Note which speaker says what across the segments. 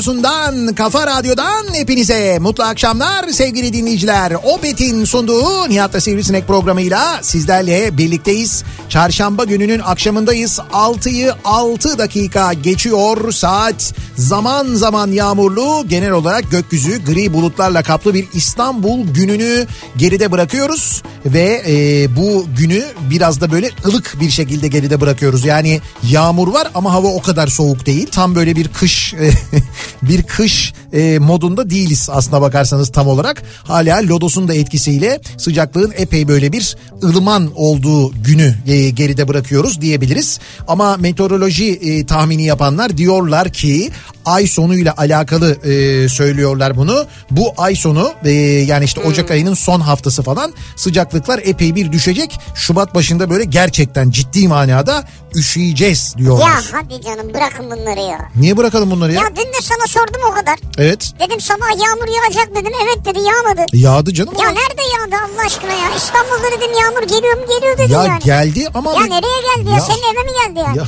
Speaker 1: Radyosundan, kafa radyodan hepinize mutlu akşamlar sevgili dinleyiciler. Opet'in sunduğu Nihat'la Sivrisinek programıyla sizlerle birlikteyiz. Çarşamba gününün akşamındayız. 6'yı 6 dakika geçiyor saat. Zaman zaman yağmurlu, genel olarak gökyüzü gri bulutlarla kaplı bir İstanbul gününü geride bırakıyoruz. Ve e, bu günü biraz da böyle ılık bir şekilde geride bırakıyoruz. Yani yağmur var ama hava o kadar soğuk değil. Tam böyle bir kış e, bir kış e, modunda değiliz aslına bakarsanız tam olarak. Hala lodosun da etkisiyle sıcaklığın epey böyle bir ılıman olduğu günü e, geride bırakıyoruz diyebiliriz. Ama meteoroloji e, tahmini yapanlar diyorlar ki ay sonuyla alakalı e, söylüyorlar bunu. Bu ay sonu e, yani işte Ocak ayının son haftası falan sıcaklıklar epey bir düşecek. Şubat başında böyle gerçekten ciddi manada üşüyeceğiz diyorlar.
Speaker 2: ya hadi canım bırakın bunları ya.
Speaker 1: Niye bırakalım bunları ya?
Speaker 2: Ya dün de sana sordum o kadar.
Speaker 1: Evet.
Speaker 2: Dedim sabah yağmur yağacak dedim. Evet dedi yağmadı.
Speaker 1: Yağdı canım.
Speaker 2: Ya nerede yağdı Allah aşkına ya? İstanbul'da dedim yağmur geliyor mu geliyor dedim
Speaker 1: Ya
Speaker 2: yani.
Speaker 1: geldi ama...
Speaker 2: Ya nereye geldi ya?
Speaker 1: Ya-
Speaker 2: Senin eve mi geldi yani?
Speaker 1: Ya,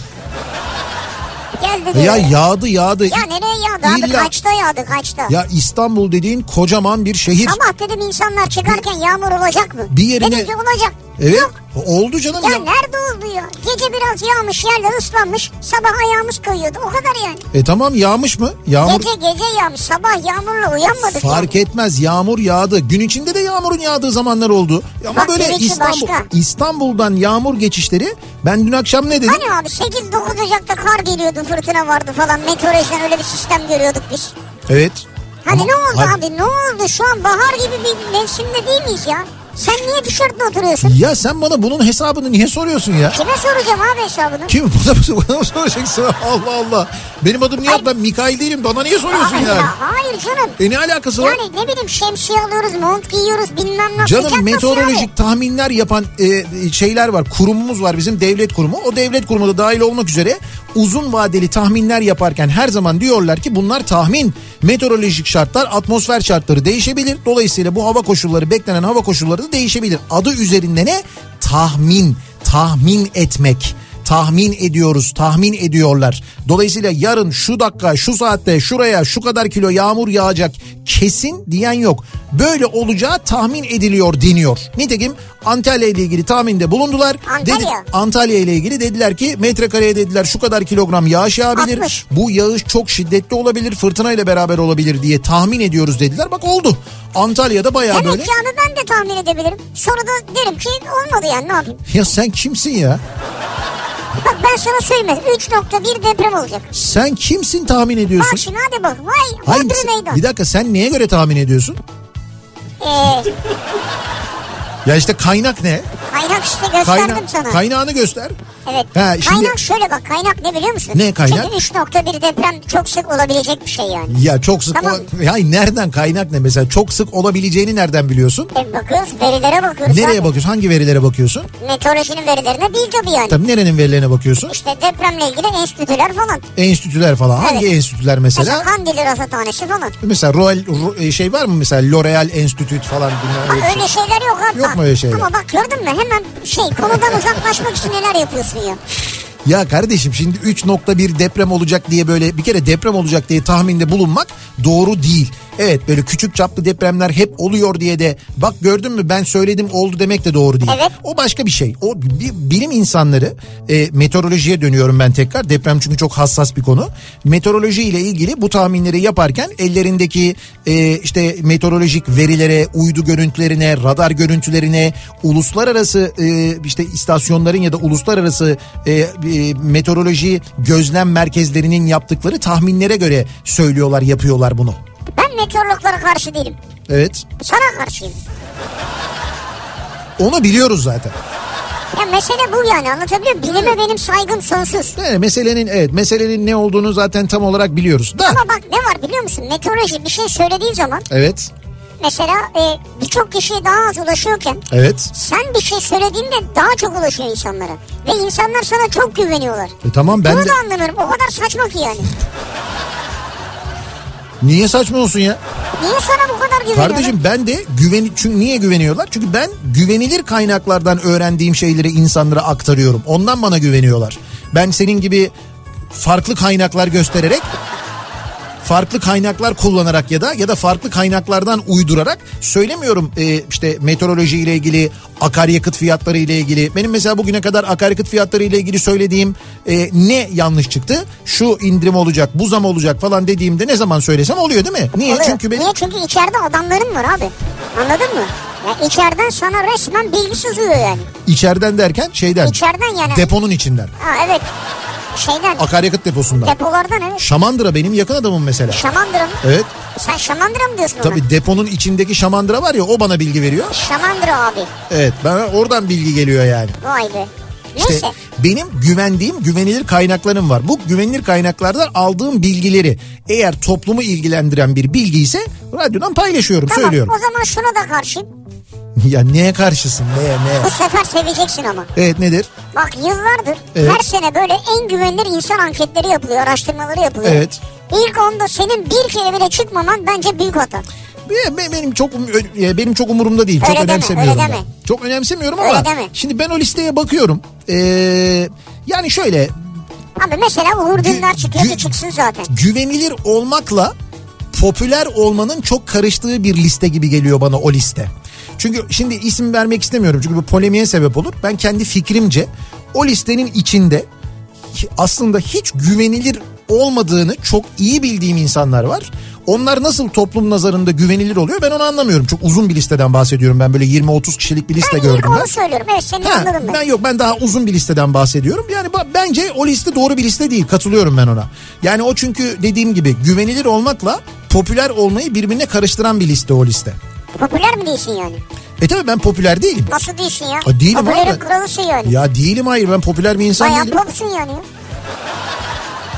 Speaker 2: Geldi dedi.
Speaker 1: ya yağdı yağdı.
Speaker 2: Ya nereye yağdı abi?
Speaker 1: İlla-
Speaker 2: Kaçta yağdı kaçta?
Speaker 1: Ya İstanbul dediğin kocaman bir şehir.
Speaker 2: Sabah dedim insanlar çıkarken yağmur olacak mı?
Speaker 1: Bir yerine-
Speaker 2: Dedim ki olacak.
Speaker 1: Evet.
Speaker 2: Yok.
Speaker 1: Oldu canım
Speaker 2: Ya
Speaker 1: ya.
Speaker 2: nerede oldu ya? Gece biraz yağmış yerler ıslanmış. Sabah ayağımız kayıyordu. O kadar yani.
Speaker 1: E tamam yağmış mı? Yağmur
Speaker 2: Gece gece yağmış. Sabah yağmurla uyanmadık
Speaker 1: fark
Speaker 2: yani.
Speaker 1: etmez. Yağmur yağdı. Gün içinde de yağmurun yağdığı zamanlar oldu. Ama
Speaker 2: Bak,
Speaker 1: böyle İstanbul
Speaker 2: başka.
Speaker 1: İstanbul'dan yağmur geçişleri ben dün akşam ne dedim?
Speaker 2: Hani abi 8-9 Ocak'ta kar geliyordu fırtına vardı falan. Meteorolojiden öyle bir sistem görüyorduk biz.
Speaker 1: Evet.
Speaker 2: Hani
Speaker 1: Ama-
Speaker 2: ne oldu
Speaker 1: Hadi-
Speaker 2: abi ne oldu? Şu an bahar gibi bir mevsimde değil miyiz ya? Sen niye dışarıda oturuyorsun?
Speaker 1: Ya sen bana bunun hesabını niye soruyorsun ya?
Speaker 2: Kime soracağım abi hesabını?
Speaker 1: Kim? Bana mı soracaksın? Allah Allah. Benim adım Nihat ben Mikail değilim. Bana niye soruyorsun
Speaker 2: Aa,
Speaker 1: ya?
Speaker 2: ya hayır canım.
Speaker 1: E ne alakası var?
Speaker 2: Yani ne bileyim şemsiye alıyoruz, mont giyiyoruz bilmem ne.
Speaker 1: Canım meteorolojik
Speaker 2: yani?
Speaker 1: tahminler yapan e, şeyler var. Kurumumuz var bizim devlet kurumu. O devlet kurumu da dahil olmak üzere uzun vadeli tahminler yaparken her zaman diyorlar ki bunlar tahmin. Meteorolojik şartlar, atmosfer şartları değişebilir. Dolayısıyla bu hava koşulları, beklenen hava koşulları da değişebilir. Adı üzerinde ne? Tahmin, tahmin etmek tahmin ediyoruz, tahmin ediyorlar. Dolayısıyla yarın şu dakika, şu saatte, şuraya şu kadar kilo yağmur yağacak kesin diyen yok. Böyle olacağı tahmin ediliyor deniyor. Nitekim Antalya ile ilgili tahminde bulundular.
Speaker 2: Antalya.
Speaker 1: Antalya ile ilgili dediler ki metrekareye dediler şu kadar kilogram yağış yağabilir.
Speaker 2: 60.
Speaker 1: Bu yağış çok şiddetli olabilir, fırtına ile beraber olabilir diye tahmin ediyoruz dediler. Bak oldu. Antalya'da bayağı
Speaker 2: Demek
Speaker 1: böyle.
Speaker 2: ki abi ben de tahmin edebilirim. Sonra da derim ki olmadı yani ne yapayım?
Speaker 1: Ya sen kimsin ya?
Speaker 2: Bak ben sana söyleyeyim. 3.1 deprem olacak.
Speaker 1: Sen kimsin tahmin ediyorsun?
Speaker 2: Bak şimdi hadi bak. Vay
Speaker 1: Hayır,
Speaker 2: meydan.
Speaker 1: bir dakika sen neye göre tahmin ediyorsun?
Speaker 2: Ee,
Speaker 1: Ya işte kaynak ne?
Speaker 2: Kaynak işte gösterdim sana.
Speaker 1: Kaynağını göster.
Speaker 2: Evet.
Speaker 1: Ha, şimdi-
Speaker 2: Kaynak şöyle bak kaynak ne biliyor musun?
Speaker 1: Ne kaynak?
Speaker 2: Çünkü 3.1 deprem çok sık olabilecek bir şey yani.
Speaker 1: Ya çok sık
Speaker 2: Tamam.
Speaker 1: o- ya nereden kaynak ne mesela çok sık olabileceğini nereden biliyorsun?
Speaker 2: E bakıyoruz verilere bakıyoruz.
Speaker 1: Nereye
Speaker 2: abi.
Speaker 1: bakıyorsun? Hangi verilere bakıyorsun?
Speaker 2: Meteorolojinin verilerine değil tabii yani.
Speaker 1: Tabii nerenin verilerine bakıyorsun?
Speaker 2: İşte depremle ilgili enstitüler falan.
Speaker 1: Enstitüler falan. Hangi
Speaker 2: Evet.
Speaker 1: enstitüler mesela?
Speaker 2: Mesela Kandilli Rasathanesi falan.
Speaker 1: Mesela Royal Ro- e, şey var mı mesela L'Oreal Enstitüt falan bilmem öyle şey.
Speaker 2: Şeyler yok abi.
Speaker 1: Yok mu öyle şeyler?
Speaker 2: Ama bak gördün mü hemen şey konudan uzaklaşmak için neler yapıyorsun ya.
Speaker 1: Ya kardeşim şimdi 3.1 deprem olacak diye böyle bir kere deprem olacak diye tahminde bulunmak doğru değil. Evet böyle küçük çaplı depremler hep oluyor diye de bak gördün mü ben söyledim oldu demek de doğru değil.
Speaker 2: Evet.
Speaker 1: O başka bir şey. O bi- bilim insanları e, meteorolojiye dönüyorum ben tekrar. Deprem çünkü çok hassas bir konu. Meteoroloji ile ilgili bu tahminleri yaparken ellerindeki e, işte meteorolojik verilere, uydu görüntülerine, radar görüntülerine, uluslararası e, işte istasyonların ya da uluslararası e, e, meteoroloji gözlem merkezlerinin yaptıkları tahminlere göre söylüyorlar, yapıyorlar bunu.
Speaker 2: Ben meteorologlara karşı değilim.
Speaker 1: Evet.
Speaker 2: Sana karşıyım.
Speaker 1: Onu biliyoruz zaten.
Speaker 2: Ya mesele bu yani anlatabiliyor muyum? Bilime benim saygım sonsuz.
Speaker 1: Yani meselenin evet meselenin ne olduğunu zaten tam olarak biliyoruz. Da
Speaker 2: Ama bak ne var biliyor musun? Meteoroloji bir şey söylediği zaman
Speaker 1: evet.
Speaker 2: mesela e, birçok kişiye daha az ulaşıyorken
Speaker 1: Evet.
Speaker 2: sen bir şey söylediğinde daha çok ulaşıyor insanlara. Ve insanlar sana çok güveniyorlar.
Speaker 1: E tamam ben
Speaker 2: Bunu
Speaker 1: de
Speaker 2: da anlamıyorum. O kadar saçma ki yani.
Speaker 1: niye saçma olsun ya?
Speaker 2: Niye sana bu kadar güveniyorlar?
Speaker 1: Kardeşim ben de güven çünkü niye güveniyorlar? Çünkü ben güvenilir kaynaklardan öğrendiğim şeyleri insanlara aktarıyorum. Ondan bana güveniyorlar. Ben senin gibi farklı kaynaklar göstererek farklı kaynaklar kullanarak ya da ya da farklı kaynaklardan uydurarak söylemiyorum e, işte meteoroloji ile ilgili akaryakıt fiyatları ile ilgili benim mesela bugüne kadar akaryakıt fiyatları ile ilgili söylediğim e, ne yanlış çıktı şu indirim olacak bu zam olacak falan dediğimde ne zaman söylesem oluyor değil mi? Niye?
Speaker 2: Oluyor.
Speaker 1: Çünkü benim
Speaker 2: Niye? Çünkü içeride adamların var abi. Anladın mı? Ya içeriden sana resmen bilgi sızıyor yani.
Speaker 1: içeriden derken şeyden
Speaker 2: İçeriden yani.
Speaker 1: deponun içinden
Speaker 2: Ha evet. Şeyden.
Speaker 1: akaryakıt deposundan.
Speaker 2: Depolardan evet.
Speaker 1: Şamandıra benim yakın adamım mesela.
Speaker 2: Şamandıra mı?
Speaker 1: Evet.
Speaker 2: Sen Şamandıra mı diyorsun ona?
Speaker 1: Tabii deponun içindeki şamandıra var ya o bana bilgi veriyor.
Speaker 2: Şamandıra abi.
Speaker 1: Evet bana oradan bilgi geliyor yani.
Speaker 2: Vay be.
Speaker 1: İşte
Speaker 2: Neyse.
Speaker 1: benim güvendiğim güvenilir kaynaklarım var. Bu güvenilir kaynaklardan aldığım bilgileri eğer toplumu ilgilendiren bir bilgi ise radyodan paylaşıyorum
Speaker 2: Tamam
Speaker 1: söylüyorum.
Speaker 2: o zaman şuna da karşıyım.
Speaker 1: Ya neye karşısın neye
Speaker 2: Bu
Speaker 1: neye?
Speaker 2: sefer seveceksin ama.
Speaker 1: Evet nedir?
Speaker 2: Bak yıllardır
Speaker 1: Evet.
Speaker 2: her sene böyle en güvenilir insan anketleri yapılıyor, araştırmaları yapılıyor.
Speaker 1: Evet.
Speaker 2: İlk onda senin bir kere bile çıkmaman bence büyük hata.
Speaker 1: Be- be- Benim çok um- benim çok umurumda değil.
Speaker 2: Öyle
Speaker 1: çok
Speaker 2: deme,
Speaker 1: önemsemiyorum.
Speaker 2: öyle
Speaker 1: ben.
Speaker 2: deme.
Speaker 1: Çok önemsemiyorum
Speaker 2: Öyle
Speaker 1: ama
Speaker 2: deme.
Speaker 1: şimdi ben o listeye bakıyorum. Ee, yani şöyle
Speaker 2: Abi mesela Uğur Dündar çıkıyor
Speaker 1: gü-
Speaker 2: çıksın zaten.
Speaker 1: güvenilir olmakla popüler olmanın çok karıştığı bir liste gibi geliyor bana o liste. Çünkü şimdi isim vermek istemiyorum çünkü bu polemiğe sebep olur. Ben kendi fikrimce o listenin içinde aslında hiç güvenilir olmadığını çok iyi bildiğim insanlar var. Onlar nasıl toplum nazarında güvenilir oluyor ben onu anlamıyorum. Çok uzun bir listeden bahsediyorum ben böyle 20-30 kişilik bir liste
Speaker 2: Ben
Speaker 1: gördüm ben.
Speaker 2: onu söylüyorum. Evet seni
Speaker 1: Ha,
Speaker 2: anladım ben.
Speaker 1: ben yok ben daha uzun bir listeden bahsediyorum. Yani bence o liste doğru bir liste değil. Katılıyorum ben ona. Yani o çünkü dediğim gibi güvenilir olmakla popüler olmayı birbirine karıştıran bir liste o liste.
Speaker 2: Popüler mi değilsin yani?
Speaker 1: E tabii ben popüler değilim.
Speaker 2: Nasıl değilsin ya?
Speaker 1: Ha, değilim
Speaker 2: Popülerin
Speaker 1: abi.
Speaker 2: kralısın yani.
Speaker 1: Ya değilim hayır ben popüler bir insan
Speaker 2: Bayağı
Speaker 1: değilim.
Speaker 2: popsun yani.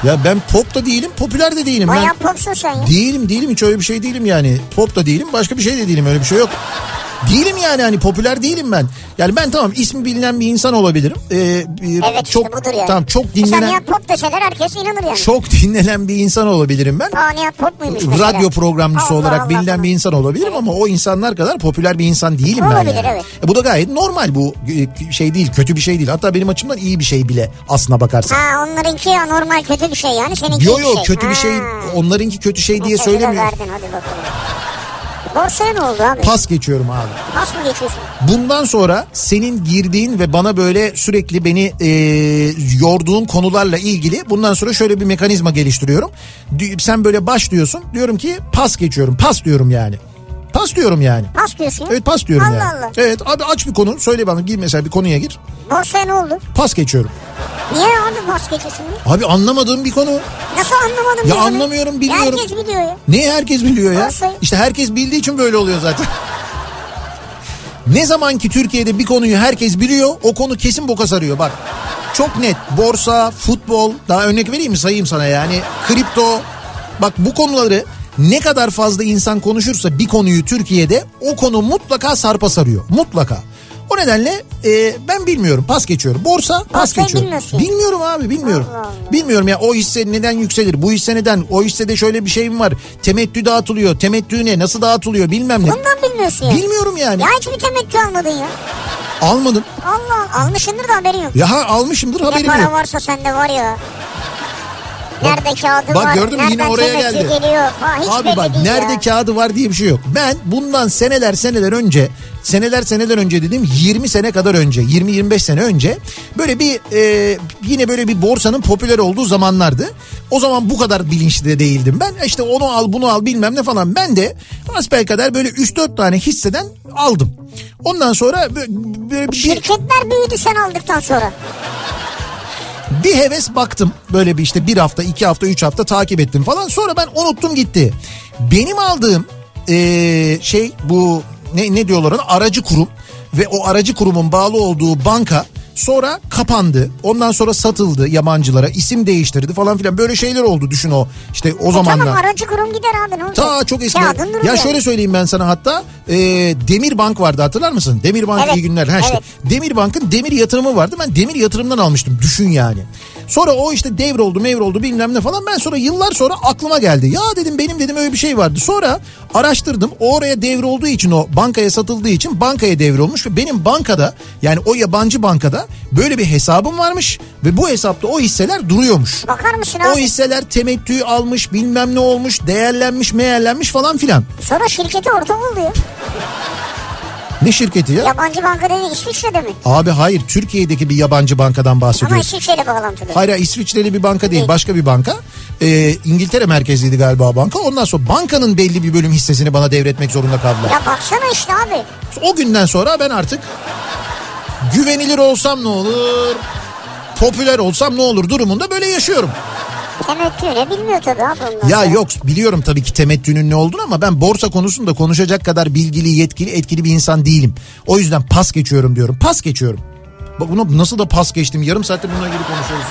Speaker 1: Ya ben pop da değilim popüler de değilim.
Speaker 2: Bayağı
Speaker 1: ben
Speaker 2: popsun sen ya.
Speaker 1: değilim değilim hiç öyle bir şey değilim yani. Pop da değilim başka bir şey de değilim öyle bir şey yok. Değilim yani hani popüler değilim ben. Yani ben tamam ismi bilinen bir insan olabilirim. Ee, bir-
Speaker 2: Evet
Speaker 1: çok,
Speaker 2: işte budur yani.
Speaker 1: Tamam çok
Speaker 2: Mesela
Speaker 1: dinlenen
Speaker 2: Nihat Pop deseler herkes inanır yani.
Speaker 1: çok dinlenen bir insan olabilirim ben.
Speaker 2: Aa Nihat Pop muymuş mesela?
Speaker 1: Radyo programcısı
Speaker 2: Allah
Speaker 1: olarak
Speaker 2: Allah
Speaker 1: bilinen
Speaker 2: falan.
Speaker 1: bir insan olabilirim ama o insanlar kadar popüler bir insan değilim ben
Speaker 2: Olabilir,
Speaker 1: yani.
Speaker 2: evet.
Speaker 1: E bu da gayet normal bu e, şey değil kötü bir şey değil. Hatta benim açımdan iyi bir şey bile aslına bakarsan.
Speaker 2: Ha onlarınki anormal kötü bir şey yani seninki
Speaker 1: Yo yo
Speaker 2: bir şey.
Speaker 1: kötü bir şey
Speaker 2: Ha.
Speaker 1: onlarınki kötü şey diye söylemiyorum.
Speaker 2: verdin hadi bakalım. Borsaya ne oldu abi?
Speaker 1: Pas geçiyorum abi.
Speaker 2: Pas mı geçiyorsun?
Speaker 1: Bundan sonra senin girdiğin ve bana böyle sürekli beni e, yorduğun konularla ilgili bundan sonra şöyle bir mekanizma geliştiriyorum. Sen böyle başlıyorsun diyorum ki pas geçiyorum pas diyorum yani. Pas diyorum yani.
Speaker 2: Pas diyorsun.
Speaker 1: Evet pas diyorum
Speaker 2: Allah
Speaker 1: yani.
Speaker 2: Allah.
Speaker 1: Evet abi aç bir konu söyle bana gir mesela bir konuya gir.
Speaker 2: Borsaya ne oldu?
Speaker 1: Pas geçiyorum.
Speaker 2: Niye abi pas geçiyorsun?
Speaker 1: Abi anlamadığım bir konu.
Speaker 2: Nasıl anlamadım
Speaker 1: Ya anlamıyorum, bilmiyorum.
Speaker 2: Herkes biliyor ya.
Speaker 1: Niye herkes biliyor ya?
Speaker 2: Borsayı.
Speaker 1: İşte herkes bildiği için böyle oluyor zaten. Ne zaman ki Türkiye'de bir konuyu herkes biliyor o konu kesin boka sarıyor bak. Çok net borsa, futbol daha örnek vereyim mi sayayım sana yani kripto. Bak bu konuları ne kadar fazla insan konuşursa bir konuyu Türkiye'de o konu mutlaka sarpa sarıyor. Mutlaka. O nedenle e, ben bilmiyorum pas geçiyorum. Borsa pas
Speaker 2: Borsayı
Speaker 1: geçiyorum.
Speaker 2: bilmiyorsun.
Speaker 1: Bilmiyorum abi bilmiyorum.
Speaker 2: Allah Allah.
Speaker 1: Bilmiyorum ya o hisse neden yükselir bu hisse neden o hissede şöyle bir şey mi var temettü dağıtılıyor temettü ne nasıl dağıtılıyor bilmem ne.
Speaker 2: Bundan bilmiyorsun ya.
Speaker 1: Bilmiyorum yani
Speaker 2: Ya hiç bir temettü almadın ya.
Speaker 1: almadım.
Speaker 2: Allah almışsındır da haberin yok.
Speaker 1: Ya ha, almışımdır
Speaker 2: Ne
Speaker 1: haberim
Speaker 2: para
Speaker 1: yok.
Speaker 2: varsa sende var ya. Nerede kağıdı
Speaker 1: bak
Speaker 2: var?
Speaker 1: gördün mü yine oraya geldi.
Speaker 2: geliyor? Ha, hiç
Speaker 1: Abi bak nerede
Speaker 2: ya.
Speaker 1: kağıdı var diye bir şey yok. Ben bundan seneler seneler önce seneler seneler önce dedim 20 sene kadar önce 20-25 sene önce böyle bir e, yine böyle bir borsanın popüler olduğu zamanlardı. O zaman bu kadar bilinçli de değildim ben. İşte onu al bunu al bilmem ne falan. Ben de kadar böyle 3-4 tane hisseden aldım. Ondan sonra bö- böyle bir,
Speaker 2: Şirketler büyüdü sen aldıktan sonra.
Speaker 1: Bir heves baktım. Böyle bir işte bir hafta, iki hafta, üç hafta takip ettim falan. Sonra ben unuttum gitti. Benim aldığım eee, şey bu ne, ne diyorlar ona aracı kurum ve o aracı kurumun bağlı olduğu banka sonra kapandı. Ondan sonra satıldı yabancılara, isim değiştirdi falan filan. Böyle şeyler oldu düşün o işte o
Speaker 2: E
Speaker 1: zamanlar.
Speaker 2: tamam aracı kurum gider abi ne olacak?
Speaker 1: Ta çok eski.
Speaker 2: Duruyor.
Speaker 1: Ya şöyle söyleyeyim ben sana hatta e, Demir Bank vardı hatırlar mısın? Demir Bank
Speaker 2: Evet,
Speaker 1: iyi günler. Ha işte Demir Bank'ın demir yatırımı vardı. Ben demir yatırımdan almıştım düşün yani. Sonra o işte devroldu mevroldu bilmem ne falan. Ben sonra yıllar sonra aklıma geldi. Ya dedim benim dedim öyle bir şey vardı. Sonra araştırdım. O oraya devrolduğu için o bankaya satıldığı için bankaya devrolmuş. Ve benim bankada yani o yabancı bankada böyle bir hesabım varmış. Ve bu hesapta o hisseler duruyormuş.
Speaker 2: Bakar mısın
Speaker 1: O
Speaker 2: abi?
Speaker 1: hisseler temettü almış bilmem ne olmuş değerlenmiş meğerlenmiş falan filan.
Speaker 2: Sonra şirkete ortak oldu ya.
Speaker 1: Ne şirketi ya?
Speaker 2: Yabancı banka dedi İsviçre'de mi?
Speaker 1: Abi hayır Türkiye'deki bir yabancı bankadan
Speaker 2: Ama
Speaker 1: bahsediyoruz.
Speaker 2: İsviçre'yle bağlantılı.
Speaker 1: Hayır hayır, İsviçreli bir banka değil
Speaker 2: Değil.
Speaker 1: başka bir banka. Ee, İngiltere merkezliydi galiba banka. Ondan sonra bankanın belli bir bölüm hissesini bana devretmek zorunda kaldılar.
Speaker 2: Ya baksana işte abi.
Speaker 1: O günden sonra ben artık güvenilir olsam ne olur, popüler olsam ne olur durumunda böyle yaşıyorum.
Speaker 2: Temettü ne bilmiyor tabii abi ondan
Speaker 1: Ya
Speaker 2: sonra.
Speaker 1: yok biliyorum tabii ki temettünün ne olduğunu ama ben borsa konusunda konuşacak kadar bilgili, yetkili, etkili bir insan değilim. O yüzden pas geçiyorum diyorum. Pas geçiyorum. Bak bunu nasıl da pas geçtim. Yarım saattir bununla ilgili konuşuyoruz.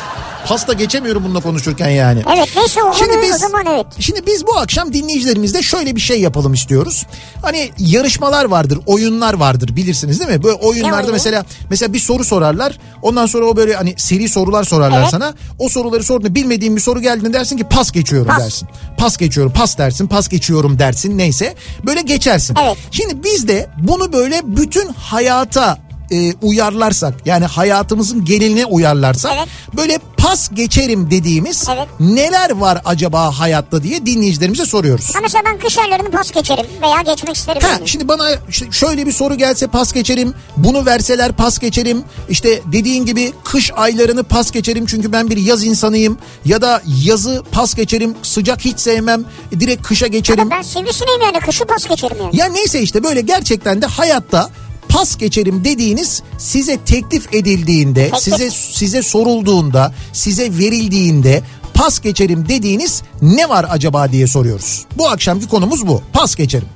Speaker 1: Pas da geçemiyorum bununla konuşurken yani.
Speaker 2: Evet neyse o
Speaker 1: Şimdi
Speaker 2: konuyu o
Speaker 1: biz,
Speaker 2: zaman evet.
Speaker 1: şimdi biz bu akşam dinleyicilerimizle şöyle bir şey yapalım istiyoruz. Hani yarışmalar vardır, oyunlar vardır bilirsiniz değil mi? Böyle oyunlarda mesela mesela bir soru sorarlar. Ondan sonra o böyle hani seri sorular sorarlar
Speaker 2: Evet.
Speaker 1: sana. O soruları sorduğunda bilmediğin bir soru geldiğinde dersin ki pas geçiyorum
Speaker 2: Pas.
Speaker 1: dersin. Pas geçiyorum, pas dersin, pas geçiyorum dersin neyse. Böyle geçersin.
Speaker 2: Evet.
Speaker 1: Şimdi biz de bunu böyle bütün hayata e, uyarlarsak yani hayatımızın geneline uyarlarsak
Speaker 2: Evet.
Speaker 1: böyle pas geçerim dediğimiz
Speaker 2: Evet.
Speaker 1: neler var acaba hayatta diye dinleyicilerimize soruyoruz.
Speaker 2: Ha mesela ben kış aylarını pas geçerim veya geçmek isterim.
Speaker 1: Ha,
Speaker 2: yani.
Speaker 1: şimdi bana işte şöyle bir soru gelse pas geçerim. Bunu verseler pas geçerim. İşte dediğin gibi kış aylarını pas geçerim çünkü ben bir yaz insanıyım. Ya da yazı pas geçerim. Sıcak hiç sevmem. Direkt kışa geçerim.
Speaker 2: Ben sivrisineğim yani kışı pas geçerim yani.
Speaker 1: Ya neyse işte böyle gerçekten de hayatta pas geçerim dediğiniz size teklif edildiğinde, size size sorulduğunda, size verildiğinde pas geçerim dediğiniz ne var acaba diye soruyoruz. Bu akşamki konumuz bu. Pas geçerim.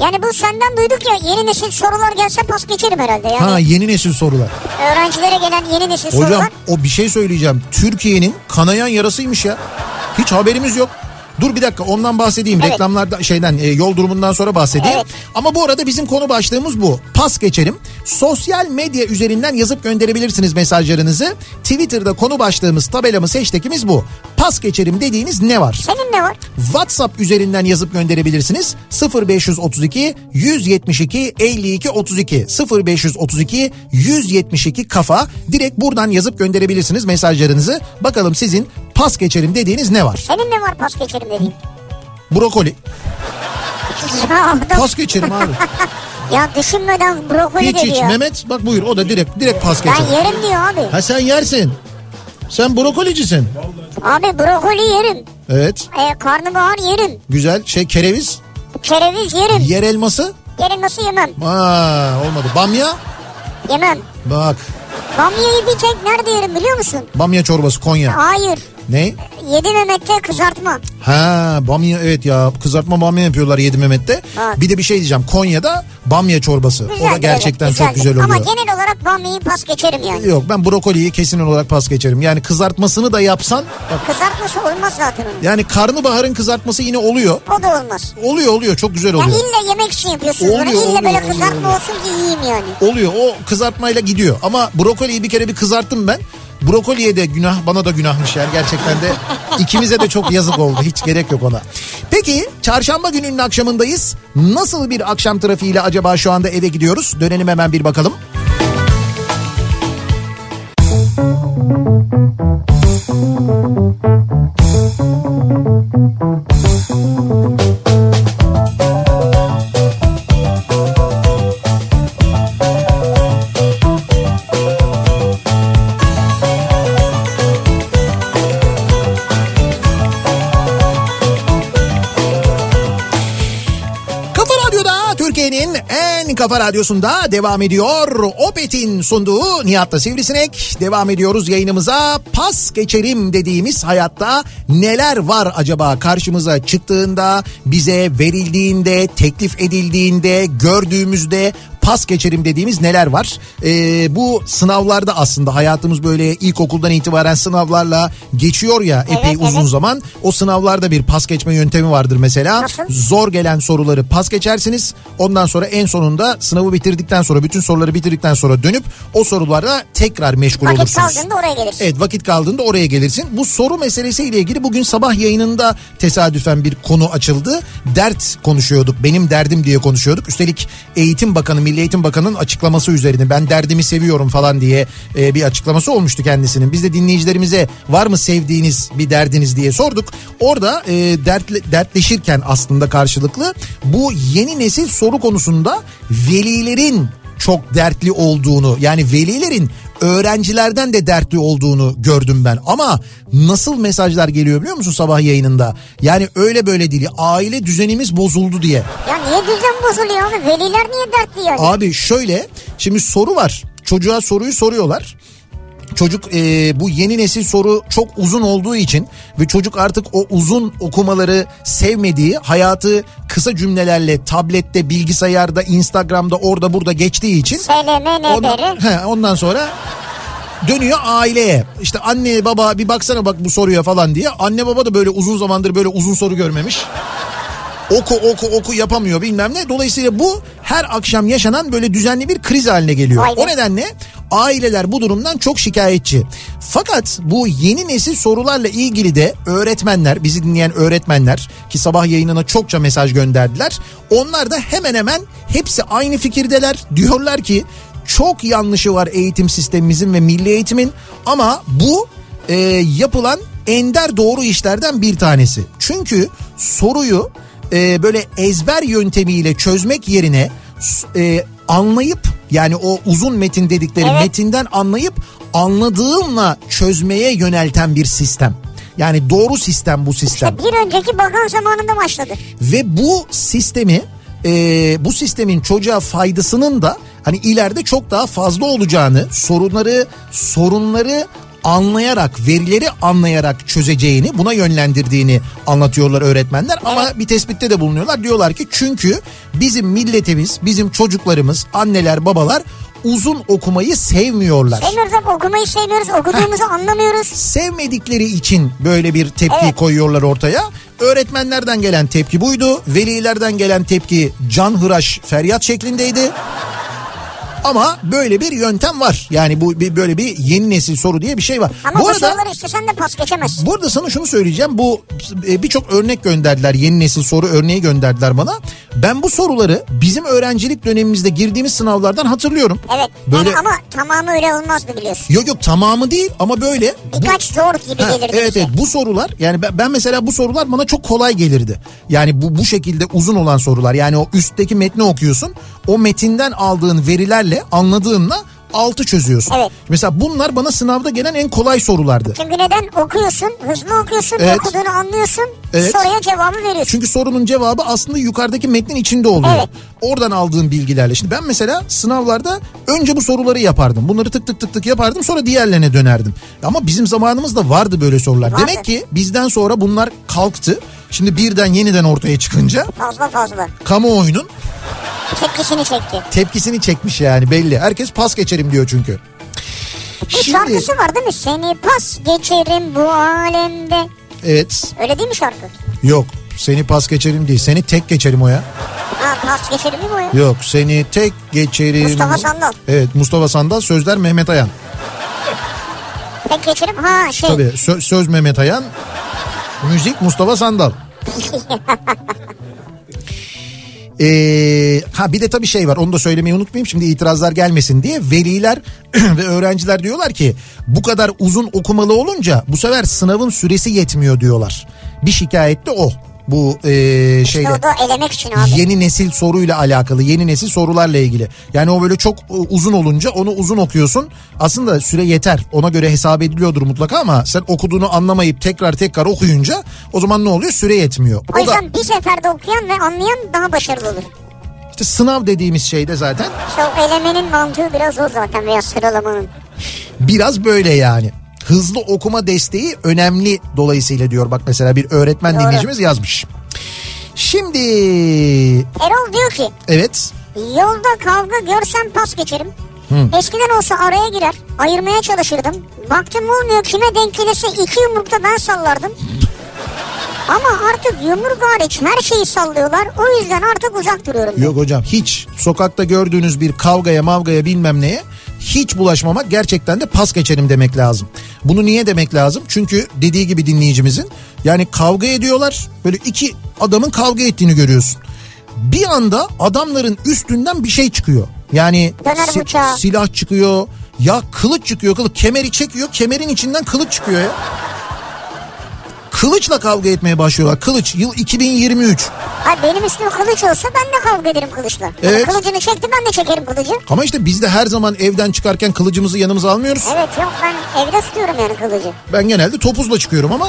Speaker 2: Yani bu senden duyduk ya yeni nesil sorular gelse pas geçerim herhalde yani.
Speaker 1: Ha yeni nesil sorular.
Speaker 2: Öğrencilere gelen yeni nesil
Speaker 1: Hocam
Speaker 2: sorular.
Speaker 1: o bir şey söyleyeceğim. Türkiye'nin kanayan yarasıymış ya. Hiç haberimiz yok. Dur bir dakika ondan bahsedeyim.
Speaker 2: Evet.
Speaker 1: Reklamlarda şeyden e, yol durumundan sonra bahsedeyim.
Speaker 2: Evet.
Speaker 1: Ama bu arada bizim konu başlığımız bu. Pas geçelim. Sosyal medya üzerinden yazıp gönderebilirsiniz mesajlarınızı. Twitter'da konu başlığımız, tabelamız, hashtagimiz bu. Pas geçelim dediğiniz ne var?
Speaker 2: Senin ne var?
Speaker 1: WhatsApp üzerinden yazıp gönderebilirsiniz. 0532 172 52 32 0532 172 kafa direkt buradan yazıp gönderebilirsiniz mesajlarınızı. Bakalım sizin pas geçelim dediğiniz ne var?
Speaker 2: Senin ne var pas geçerim dediğin?
Speaker 1: Brokoli. Pas geçerim abi.
Speaker 2: Ya düşünmeden brokoli
Speaker 1: hiç hiç. Mehmet bak buyur o da direkt direkt pas
Speaker 2: Ben
Speaker 1: geçerim.
Speaker 2: yerim diyor abi.
Speaker 1: Ha sen yersin. Sen brokolicisin.
Speaker 2: Abi brokoli yerim.
Speaker 1: Evet
Speaker 2: E, karnabahar yerim.
Speaker 1: güzel şey kereviz.
Speaker 2: Kereviz yerim.
Speaker 1: Yer elması.
Speaker 2: Yerim nasıl yemem?
Speaker 1: Ha olmadı. Bamya.
Speaker 2: Yemem.
Speaker 1: Bak
Speaker 2: Bamyayı bir tek nerede yerim biliyor musun?
Speaker 1: bamya çorbası Konya.
Speaker 2: Hayır.
Speaker 1: Ne?
Speaker 2: Yedi Mehmet'te kızartma.
Speaker 1: Ha bamya evet ya kızartma bamya yapıyorlar Yedi Mehmet'te.
Speaker 2: Evet.
Speaker 1: Bir de bir şey diyeceğim Konya'da bamya çorbası. o da
Speaker 2: Güzeldir,
Speaker 1: gerçekten
Speaker 2: evet,
Speaker 1: çok
Speaker 2: güzeldir.
Speaker 1: güzel oluyor.
Speaker 2: Ama genel olarak bamyayı pas geçerim yani.
Speaker 1: Yok ben brokoliyi kesin olarak pas geçerim. Yani kızartmasını da yapsan bak,
Speaker 2: Kızartması olmaz zaten onun.
Speaker 1: yani karnabaharın kızartması yine oluyor.
Speaker 2: O da olmaz.
Speaker 1: Oluyor oluyor çok güzel oluyor.
Speaker 2: illa yemek için yapıyorsunuz bunu.
Speaker 1: Oluyor,
Speaker 2: İlla
Speaker 1: oluyor,
Speaker 2: böyle kızartma
Speaker 1: oluyor.
Speaker 2: olsun ki yiyeyim yani.
Speaker 1: Oluyor o kızartmayla gidiyor. Ama brokoliyi bir kere bir kızarttım ben. Brokoliye de günah bana da günahmış yani gerçekten de ikimize de çok yazık oldu hiç gerek yok ona. Peki çarşamba gününün akşamındayız. Nasıl bir akşam trafiğiyle acaba şu anda eve gidiyoruz? Dönelim hemen bir bakalım. Kafa radyosunda devam ediyor. Opet'in sunduğu Nihat'la Sivrisinek. Devam ediyoruz yayınımıza. Pas geçerim dediğimiz hayatta neler var acaba karşımıza çıktığında, bize verildiğinde, teklif edildiğinde, gördüğümüzde pas geçerim dediğimiz neler var? Ee, bu sınavlarda aslında hayatımız böyle ilkokuldan itibaren sınavlarla geçiyor ya epey
Speaker 2: Evet,
Speaker 1: uzun
Speaker 2: evet.
Speaker 1: zaman. O sınavlarda bir pas geçme yöntemi vardır mesela.
Speaker 2: Nasıl?
Speaker 1: Zor gelen soruları pas geçersiniz. Ondan sonra en sonunda sınavı bitirdikten sonra bütün soruları bitirdikten sonra dönüp o sorularla tekrar meşgul
Speaker 2: Vakit
Speaker 1: olursunuz.
Speaker 2: kaldığında oraya gelirsin.
Speaker 1: Evet vakit kaldığında oraya gelirsin. Bu soru meselesiyle ilgili bugün sabah yayınında tesadüfen bir konu açıldı. Dert konuşuyorduk. Benim derdim diye konuşuyorduk. Üstelik Eğitim Bakanı, Milli Eğitim Bakanı'nın açıklaması üzerine ben derdimi seviyorum falan diye e, bir açıklaması olmuştu kendisinin. Biz de dinleyicilerimize var mı sevdiğiniz bir derdiniz diye sorduk. Orada e, dertle, dertleşirken aslında karşılıklı bu yeni nesil soru konusunda velilerin çok dertli olduğunu yani velilerin öğrencilerden de dertli olduğunu gördüm ben. Ama nasıl mesajlar geliyor biliyor musun sabah yayınında? Yani öyle böyle değil. Aile düzenimiz bozuldu diye.
Speaker 2: Ya niye düzen bozuluyor abi? Veliler niye dertli yani?
Speaker 1: Abi şöyle şimdi soru var. Çocuğa soruyu soruyorlar. Çocuk e, bu yeni nesil soru çok uzun olduğu için ve çocuk artık o uzun okumaları sevmediği hayatı kısa cümlelerle tablette, bilgisayarda, Instagram'da orada burada geçtiği için
Speaker 2: SLM ne
Speaker 1: ondan,
Speaker 2: deri?
Speaker 1: he, ondan sonra dönüyor aileye. İşte anne baba bir baksana bak bu soruya falan diye. Anne baba da böyle uzun zamandır böyle uzun soru görmemiş. Oku oku oku yapamıyor bilmem ne. Dolayısıyla bu her akşam yaşanan böyle düzenli bir kriz haline geliyor.
Speaker 2: Be.
Speaker 1: O nedenle aileler bu durumdan çok şikayetçi. Fakat bu yeni nesil sorularla ilgili de öğretmenler, bizi dinleyen öğretmenler ki sabah yayınına çokça mesaj gönderdiler. Onlar da hemen hemen hepsi aynı fikirdeler. Diyorlar ki çok yanlışı var eğitim sistemimizin ve milli eğitimin ama bu e, yapılan ender doğru işlerden bir tanesi. Çünkü soruyu e, böyle ezber yöntemiyle çözmek yerine e, anlayıp yani o uzun metin dedikleri
Speaker 2: Evet.
Speaker 1: metinden anlayıp anladığınla çözmeye yönelten bir sistem. Yani doğru sistem bu sistem.
Speaker 2: Bir önceki bakan zamanında başladı.
Speaker 1: Ve bu sistemi e, bu sistemin çocuğa faydasının da hani ileride çok daha fazla olacağını sorunları sorunları anlayarak verileri anlayarak çözeceğini buna yönlendirdiğini anlatıyorlar öğretmenler ama bir tespitte de bulunuyorlar diyorlar ki çünkü bizim milletimiz bizim çocuklarımız anneler babalar uzun okumayı sevmiyorlar.
Speaker 2: Sevmiyoruz abi okumayı sevmiyoruz. Okuduğumuzu anlamıyoruz.
Speaker 1: sevmedikleri için böyle bir tepki
Speaker 2: Evet.
Speaker 1: koyuyorlar ortaya. Öğretmenlerden gelen tepki buydu. Velilerden gelen tepki can hıraş feryat şeklindeydi. Ama böyle bir yöntem var. Yani bu bir, böyle bir yeni nesil soru diye bir şey var.
Speaker 2: Ama bu,
Speaker 1: bu arada
Speaker 2: soruları istesen de pas geçemezsin.
Speaker 1: bu arada sana şunu söyleyeceğim. Bu e, birçok örnek gönderdiler. Yeni nesil soru örneği gönderdiler bana. Ben bu soruları bizim öğrencilik dönemimizde girdiğimiz sınavlardan hatırlıyorum.
Speaker 2: Evet.
Speaker 1: Böyle
Speaker 2: Yani ama tamamı öyle olmazdı biliyorsun.
Speaker 1: Yok yok tamamı değil ama böyle bu-
Speaker 2: Birkaç zor gibi
Speaker 1: Ha,
Speaker 2: gelirdi.
Speaker 1: evet
Speaker 2: bize.
Speaker 1: evet bu sorular yani ben, ben mesela bu sorular bana çok kolay gelirdi. Yani bu bu şekilde uzun olan sorular yani o üstteki metni okuyorsun. O metinden aldığın verilerle anladığınla altı çözüyorsun.
Speaker 2: Evet.
Speaker 1: Mesela bunlar bana sınavda gelen en kolay sorulardı.
Speaker 2: Çünkü neden okuyorsun, hızlı okuyorsun,
Speaker 1: Evet.
Speaker 2: okuduğunu anlıyorsun,
Speaker 1: Evet.
Speaker 2: soruya cevabı veriyorsun.
Speaker 1: Çünkü sorunun cevabı aslında yukarıdaki metnin içinde oluyor.
Speaker 2: Evet.
Speaker 1: Oradan aldığın bilgilerle. Şimdi ben mesela sınavlarda önce bu soruları yapardım. Bunları tık tık tık tık yapardım sonra diğerlerine dönerdim. Ama bizim zamanımızda vardı böyle sorular.
Speaker 2: Vardı.
Speaker 1: Demek ki bizden sonra bunlar kalktı. Şimdi birden yeniden ortaya çıkınca
Speaker 2: Fazla fazla.
Speaker 1: kamuoyunun
Speaker 2: Tepkisini çekti.
Speaker 1: Tepkisini çekmiş yani belli. Herkes pas geçerim diyor çünkü.
Speaker 2: Bir şarkısı var değil mi? Seni pas geçerim bu alemde.
Speaker 1: Evet
Speaker 2: Öyle değil mi şarkı?
Speaker 1: yok seni pas geçerim değil seni tek geçerim o ya.
Speaker 2: Ha pas geçerim mi bu ya?
Speaker 1: Yok seni tek geçerim.
Speaker 2: Mustafa Sandal.
Speaker 1: Evet Mustafa Sandal sözler Mehmet Ayan.
Speaker 2: Tek geçerim. Ha şey.
Speaker 1: Tabii sö- söz Mehmet Ayan müzik Mustafa Sandal. Ee, ha bir de tabii şey var onu da söylemeyi unutmayayım şimdi itirazlar gelmesin diye veliler ve öğrenciler diyorlar ki bu kadar uzun okumalı olunca bu sefer sınavın süresi yetmiyor diyorlar. Bir şikayet de o. Bu
Speaker 2: İşte
Speaker 1: şeyle
Speaker 2: o da elemek için abi.
Speaker 1: yeni nesil soruyla alakalı yeni nesil sorularla ilgili. Yani o böyle çok e, uzun olunca onu uzun okuyorsun. Aslında süre yeter ona göre hesap ediliyordur mutlaka ama sen okuduğunu anlamayıp tekrar tekrar okuyunca o zaman ne oluyor süre yetmiyor.
Speaker 2: O
Speaker 1: O da
Speaker 2: yüzden bir seferde okuyan ve anlayan daha başarılı olur.
Speaker 1: işte sınav dediğimiz şeyde zaten
Speaker 2: İşte o elemenin mantığı biraz o zaten veya sıralamanın.
Speaker 1: biraz böyle yani. Hızlı okuma desteği önemli dolayısıyla diyor bak mesela bir öğretmen
Speaker 2: Doğru.
Speaker 1: dinleyicimiz yazmış. Şimdi
Speaker 2: Erol diyor ki
Speaker 1: evet
Speaker 2: yolda kavga görsem pas geçerim. Eskiden olsa araya girer ayırmaya çalışırdım. Baktım olmuyor kime denk gelirse iki yumrukta ben sallardım. Ama artık yumruk hariç her şeyi sallıyorlar. O yüzden artık uzak duruyorum.
Speaker 1: Yok hocam hiç sokakta gördüğünüz bir kavgaya mavgaya bilmem neye hiç bulaşmamak gerçekten de pas geçerim demek lazım. Bunu niye demek lazım? Çünkü dediği gibi dinleyicimizin yani kavga ediyorlar böyle iki adamın kavga ettiğini görüyorsun. Bir anda adamların üstünden bir şey çıkıyor. Yani
Speaker 2: bıçağı.
Speaker 1: silah çıkıyor ya kılıç çıkıyor kılıç kemeri çekiyor kemerin içinden kılıç çıkıyor ya. Kılıçla kavga etmeye başlıyorlar. Kılıç yıl 2023.
Speaker 2: Ay benim üstüme kılıç olsa ben de kavga ederim kılıçla. Yani
Speaker 1: Evet.
Speaker 2: Kılıcını çekti ben de çekerim kılıcı.
Speaker 1: Ama işte biz de her zaman evden çıkarken kılıcımızı yanımıza almıyoruz.
Speaker 2: Evet yok ben evde tutuyorum yani kılıcı.
Speaker 1: Ben genelde topuzla çıkıyorum ama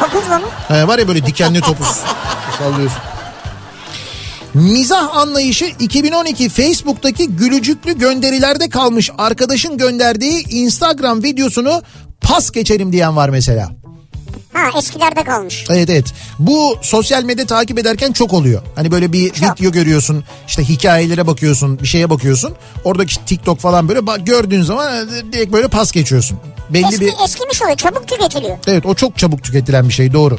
Speaker 2: Topuzla mı?
Speaker 1: he, var ya böyle dikenli topuz. Sallıyorsun. Mizah anlayışı 2012 Facebook'taki gülücüklü gönderilerde kalmış arkadaşın gönderdiği Instagram videosunu pas geçerim diyen var mesela.
Speaker 2: Ha eskilerde kalmış.
Speaker 1: Evet evet. Bu sosyal medya takip ederken çok oluyor. Hani böyle bir
Speaker 2: Çok.
Speaker 1: video görüyorsun, işte hikayelere bakıyorsun, bir şeye bakıyorsun. Oradaki TikTok falan böyle bak- gördüğün zaman e, direkt böyle pas geçiyorsun. Belli
Speaker 2: Eski,
Speaker 1: bir
Speaker 2: eskimiş oluyor çabuk tüketiliyor.
Speaker 1: Evet o çok çabuk tüketilen bir şey doğru.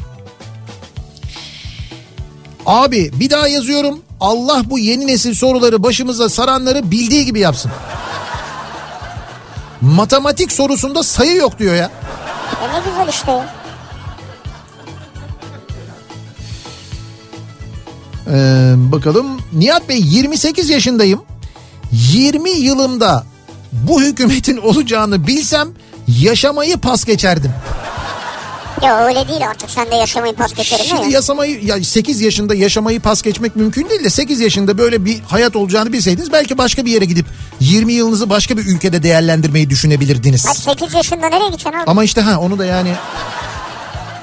Speaker 1: Abi bir daha yazıyorum. Allah bu yeni nesil soruları başımıza saranları bildiği gibi yapsın. Matematik sorusunda sayı yok diyor ya.
Speaker 2: E ne güzel işte.
Speaker 1: Ee, bakalım Nihat Bey 28 yaşındayım. 20 yılımda bu hükümetin olacağını bilsem yaşamayı pas geçerdim.
Speaker 2: Ya öyle değil artık sen de yaşamayı pas geçerim
Speaker 1: Şimdi
Speaker 2: ya.
Speaker 1: yasamayı ya 8 yaşında yaşamayı pas geçmek mümkün değil de 8 yaşında böyle bir hayat olacağını bilseydiniz belki başka bir yere gidip 20 yılınızı başka bir ülkede değerlendirmeyi düşünebilirdiniz.
Speaker 2: Ay 8 yaşında nereye gideceksin abi?
Speaker 1: Ama işte ha onu da yani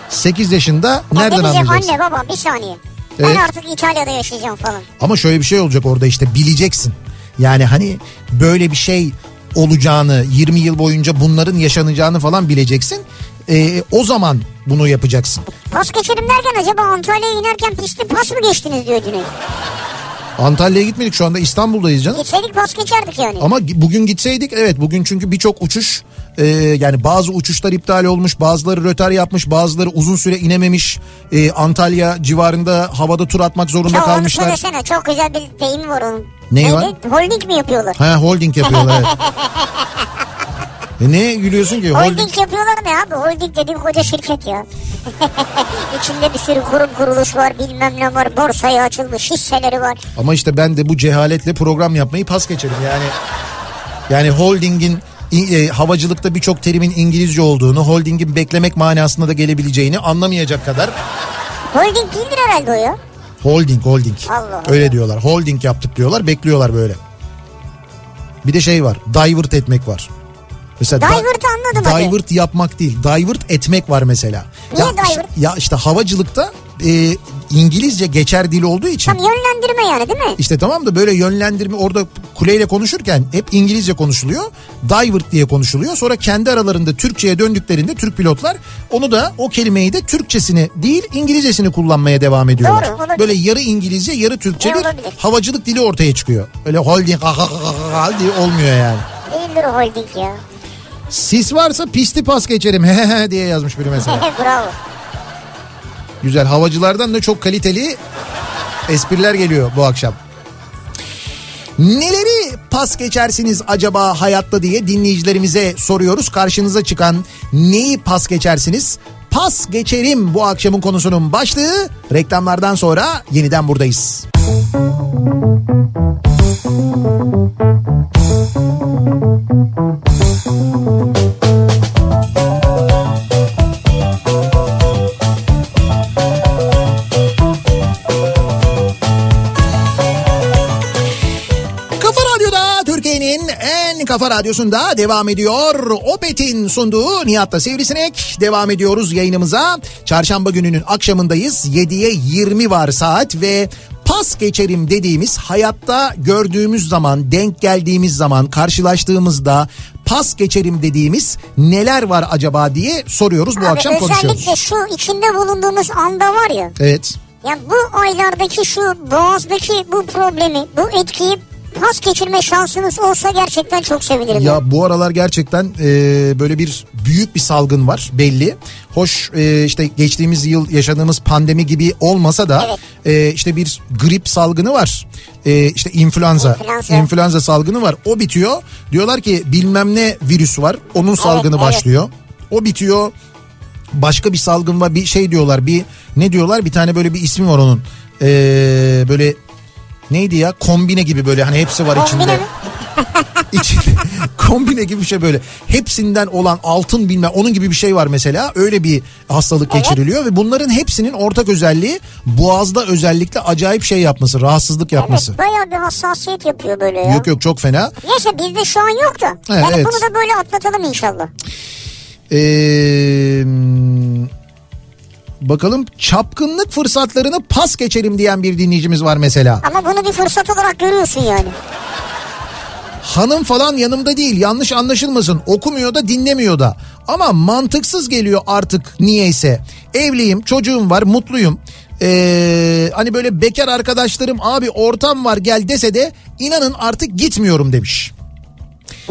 Speaker 1: 8 yaşında
Speaker 2: Ya
Speaker 1: nereden anlayacaksın?
Speaker 2: anne baba bir saniye.
Speaker 1: Evet.
Speaker 2: Ben artık İtalya'da yaşayacağım falan.
Speaker 1: Ama şöyle bir şey olacak orada işte bileceksin. Yani hani böyle bir şey olacağını 20 yıl boyunca bunların yaşanacağını falan bileceksin. Ee, o zaman bunu yapacaksın.
Speaker 2: Pas geçerim derken acaba Antalya'ya inerken pistte pas mı geçtiniz diyor Cüneyt.
Speaker 1: Antalya'ya gitmedik şu anda İstanbul'dayız canım.
Speaker 2: Gitseydik pas geçerdik yani.
Speaker 1: Ama bugün gitseydik evet bugün çünkü birçok uçuş e, yani bazı uçuşlar iptal olmuş bazıları rötar yapmış bazıları uzun süre inememiş E, Antalya civarında havada tur atmak zorunda
Speaker 2: Ya onu
Speaker 1: kalmışlar.
Speaker 2: söylesene çok güzel bir deyim var onun.
Speaker 1: Neyi
Speaker 2: Neydi?
Speaker 1: var?
Speaker 2: Holding mi yapıyorlar?
Speaker 1: Ha holding yapıyorlar evet. E ne gülüyorsun ki holding?
Speaker 2: Holding yapıyorlar ne abi? Holding dediğim koca şirket ya. İçinde bir sürü kurum kuruluş var bilmem ne var. Borsaya açılmış hisseleri var.
Speaker 1: Ama işte ben de bu cehaletle program yapmayı pas geçerim yani. Yani holdingin e, havacılıkta birçok terimin İngilizce olduğunu, holdingin beklemek manasında da gelebileceğini anlamayacak kadar
Speaker 2: Holding değildir herhalde o ya.
Speaker 1: Holding holding.
Speaker 2: Allah Allah.
Speaker 1: Öyle diyorlar. Holding yaptık diyorlar. Bekliyorlar böyle. Bir de şey var. Divert etmek var. Mesela da-
Speaker 2: Divert'ı anladım hadi.
Speaker 1: Divert yapmak değil. Divert etmek var mesela.
Speaker 2: Niye
Speaker 1: ya,
Speaker 2: divert?
Speaker 1: Ya işte havacılıkta e, İngilizce geçer dil olduğu için.
Speaker 2: Tam yönlendirme yani değil mi?
Speaker 1: İşte tamam da böyle yönlendirme orada kuleyle konuşurken hep İngilizce konuşuluyor. Divert diye konuşuluyor. Sonra kendi aralarında Türkçe'ye döndüklerinde Türk pilotlar onu da o kelimeyi de Türkçesini değil İngilizcesini kullanmaya devam ediyorlar.
Speaker 2: Doğru, olabilir.
Speaker 1: böyle yarı İngilizce yarı Türkçe
Speaker 2: E,
Speaker 1: bir havacılık dili ortaya çıkıyor. Öyle holding diye olmuyor yani.
Speaker 2: Değildir holding ya.
Speaker 1: Sis varsa pisti pas geçerim he diye yazmış biri mesela.
Speaker 2: Bravo.
Speaker 1: Güzel havacılardan da çok kaliteli espriler geliyor bu akşam. Neleri pas geçersiniz acaba hayatta diye dinleyicilerimize soruyoruz. Karşınıza çıkan neyi pas geçersiniz? Pas geçerim bu akşamın konusunun başlığı. Reklamlardan sonra yeniden buradayız. En kafa radyosunda devam ediyor. Opet'in sunduğu Nihat'ta Sivrisinek. Devam ediyoruz yayınımıza. Çarşamba gününün akşamındayız. 7'ye 20 var saat ve pas geçerim dediğimiz hayatta gördüğümüz zaman, denk geldiğimiz zaman, karşılaştığımızda pas geçerim dediğimiz neler var acaba diye soruyoruz bu
Speaker 2: Abi
Speaker 1: akşam konuşuyoruz.
Speaker 2: özellikle şu içinde bulunduğumuz anda var ya.
Speaker 1: Evet.
Speaker 2: Ya bu aylardaki şu boğazdaki bu problemi, bu etkiyi pas geçirme şansınız olsa gerçekten çok sevinirim.
Speaker 1: Ya bu aralar gerçekten e, böyle bir büyük bir salgın var belli. Hoş e, işte geçtiğimiz yıl yaşadığımız pandemi gibi olmasa da e, işte bir grip salgını var. E, işte influenza,
Speaker 2: İnfluenza.
Speaker 1: influenza salgını var. O bitiyor. Diyorlar ki bilmem ne virüs var. Onun salgını
Speaker 2: evet.
Speaker 1: başlıyor. O bitiyor. Başka bir salgın var. Bir şey diyorlar. Bir ne diyorlar? Bir tane böyle bir ismi var onun. E, böyle neydi ya? Kombine gibi böyle hani hepsi var
Speaker 2: Kombine
Speaker 1: içinde. İçinde kombine gibi bir şey böyle. Hepsinden olan altın bilmem onun gibi bir şey var mesela. Öyle bir hastalık
Speaker 2: Evet.
Speaker 1: geçiriliyor ve bunların hepsinin ortak özelliği boğazda özellikle acayip şey yapması, rahatsızlık yapması.
Speaker 2: Evet bayağı bir hassasiyet yapıyor böyle ya.
Speaker 1: Yok yok çok fena.
Speaker 2: Neyse bizde şu an yok da.
Speaker 1: Evet,
Speaker 2: yani bunu da böyle atlatalım inşallah.
Speaker 1: Ee, bakalım çapkınlık fırsatlarını pas geçelim diyen bir dinleyicimiz var mesela.
Speaker 2: Ama bunu bir fırsat olarak görüyorsun yani.
Speaker 1: Hanım falan yanımda değil yanlış anlaşılmasın okumuyor da dinlemiyor da ama mantıksız geliyor artık niyeyse evliyim çocuğum var mutluyum Ee, hani böyle bekar arkadaşlarım abi ortam var gel dese de inanın artık gitmiyorum demiş.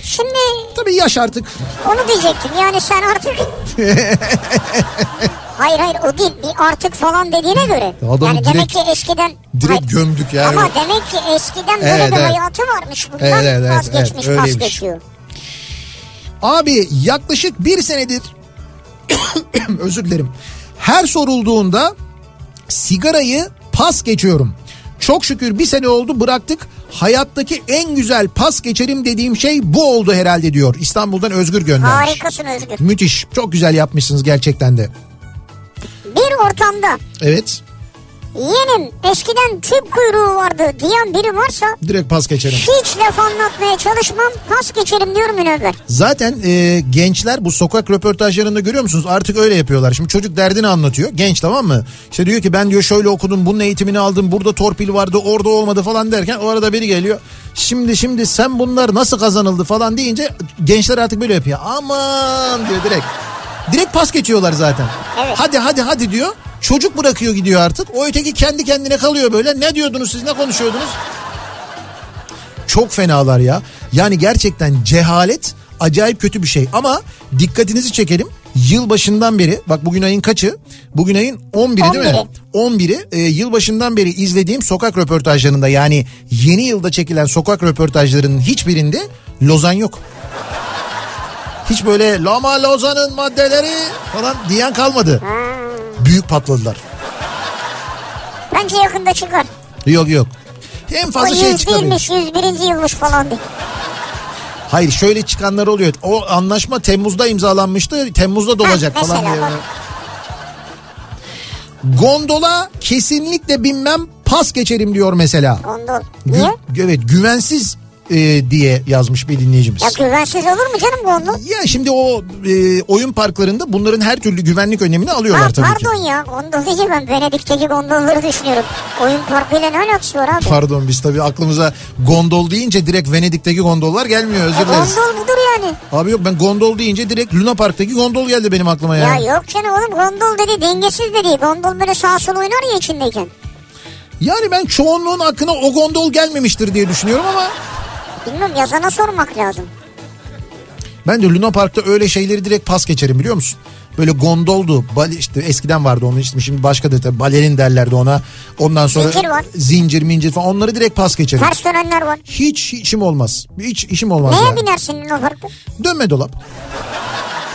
Speaker 2: Şimdi
Speaker 1: Tabii yaş artık
Speaker 2: onu diyecektim yani sen artık... hayır hayır o değil bir artık falan dediğine göre.
Speaker 1: Adamı
Speaker 2: yani demek
Speaker 1: direkt-
Speaker 2: ki eskiden...
Speaker 1: direkt
Speaker 2: Hayır.
Speaker 1: gömdük yani.
Speaker 2: Ama demek ki eskiden böyle
Speaker 1: Evet,
Speaker 2: bir
Speaker 1: evet.
Speaker 2: hayatı varmış bundan
Speaker 1: Evet, evet,
Speaker 2: vazgeçmiş
Speaker 1: evet,
Speaker 2: pas
Speaker 1: öyleymiş.
Speaker 2: geçiyor.
Speaker 1: Abi yaklaşık bir senedir özür dilerim. Her sorulduğunda sigarayı pas geçiyorum. Çok şükür bir sene oldu bıraktık. Hayattaki en güzel pas geçerim dediğim şey bu oldu herhalde diyor. İstanbul'dan Özgür göndermiş.
Speaker 2: Harikasın Özgür.
Speaker 1: Müthiş. Çok güzel yapmışsınız gerçekten de.
Speaker 2: Bir ortamda
Speaker 1: Evet.
Speaker 2: yeğenim eskiden tüp kuyruğu vardı diyen biri varsa
Speaker 1: Direkt pas geçerim.
Speaker 2: hiç laf anlatmaya çalışmam pas geçerim diyorum Münevver.
Speaker 1: Zaten e, gençler bu sokak röportajlarında görüyor musunuz? Artık öyle yapıyorlar. Şimdi çocuk derdini anlatıyor. Genç tamam mı? İşte diyor ki ben diyor şöyle okudum, bunun eğitimini aldım, burada torpil vardı, orada olmadı falan derken o arada biri geliyor. Şimdi şimdi sen bunlar nasıl kazanıldı falan deyince gençler artık böyle yapıyor. Aman diyor direkt. Direkt pas geçiyorlar zaten.
Speaker 2: Evet.
Speaker 1: Hadi hadi hadi diyor. Çocuk bırakıyor gidiyor artık. O öteki kendi kendine kalıyor böyle. Ne diyordunuz siz ne konuşuyordunuz? Çok fenalar ya. Yani gerçekten cehalet acayip kötü bir şey. Ama dikkatinizi çekelim. Yılbaşından beri bak bugün ayın kaçı? Bugün ayın 11'i değil mi? 11'i e, yılbaşından beri izlediğim sokak röportajlarında yani yeni yılda çekilen sokak röportajlarının hiçbirinde Lozan yok. Hiç böyle Lama Lozan'ın maddeleri falan diyen kalmadı. Büyük patladılar.
Speaker 2: Bence yakında çıkar.
Speaker 1: Yok yok. En
Speaker 2: O
Speaker 1: fazla şey
Speaker 2: yüz
Speaker 1: çıkabilir.
Speaker 2: değilmiş 101. yılmış falan diye.
Speaker 1: Hayır şöyle çıkanlar oluyor. O anlaşma Temmuz'da imzalanmıştı. Temmuz'da dolacak
Speaker 2: Ha,
Speaker 1: falan diye.
Speaker 2: bak.
Speaker 1: Gondola kesinlikle binmem pas geçerim diyor mesela.
Speaker 2: Gondol.
Speaker 1: Gü-
Speaker 2: Niye?
Speaker 1: evet güvensiz e, diye yazmış bir dinleyicimiz.
Speaker 2: Ya güvensiz olur mu canım gondol?
Speaker 1: Ya şimdi o e, oyun parklarında bunların her türlü güvenlik önlemini alıyorlar
Speaker 2: Ha,
Speaker 1: tabii ki.
Speaker 2: pardon ya gondol diyeceğim ben Venedik'teki gondolları düşünüyorum. Oyun parkıyla ne alakası var abi?
Speaker 1: Pardon biz tabii aklımıza gondol deyince direkt Venedik'teki gondollar gelmiyor özür
Speaker 2: E,
Speaker 1: dileriz.
Speaker 2: gondol budur yani.
Speaker 1: Abi yok ben gondol deyince direkt Luna Park'taki gondol geldi benim aklıma ya.
Speaker 2: Ya yok canım oğlum gondol dedi dengesiz dedi. Gondol böyle sağa sola oynar ya içindeyken.
Speaker 1: Yani ben çoğunluğun aklına o gondol gelmemiştir diye düşünüyorum ama
Speaker 2: Bilmiyorum yazana sormak lazım.
Speaker 1: ben de Luna Park'ta öyle şeyleri direkt pas geçerim biliyor musun? Böyle gondoldu. Bale, işte eskiden vardı onun ismi şimdi başka da tabii balerin derlerdi ona. Ondan sonra
Speaker 2: Zincir var.
Speaker 1: zincir mincir falan onları direkt pas geçerim.
Speaker 2: Ters dönenler var.
Speaker 1: Hiç işim olmaz. Hiç işim olmaz
Speaker 2: Neye
Speaker 1: yani.
Speaker 2: binersin Luna Park'ta?
Speaker 1: Dönme dolap.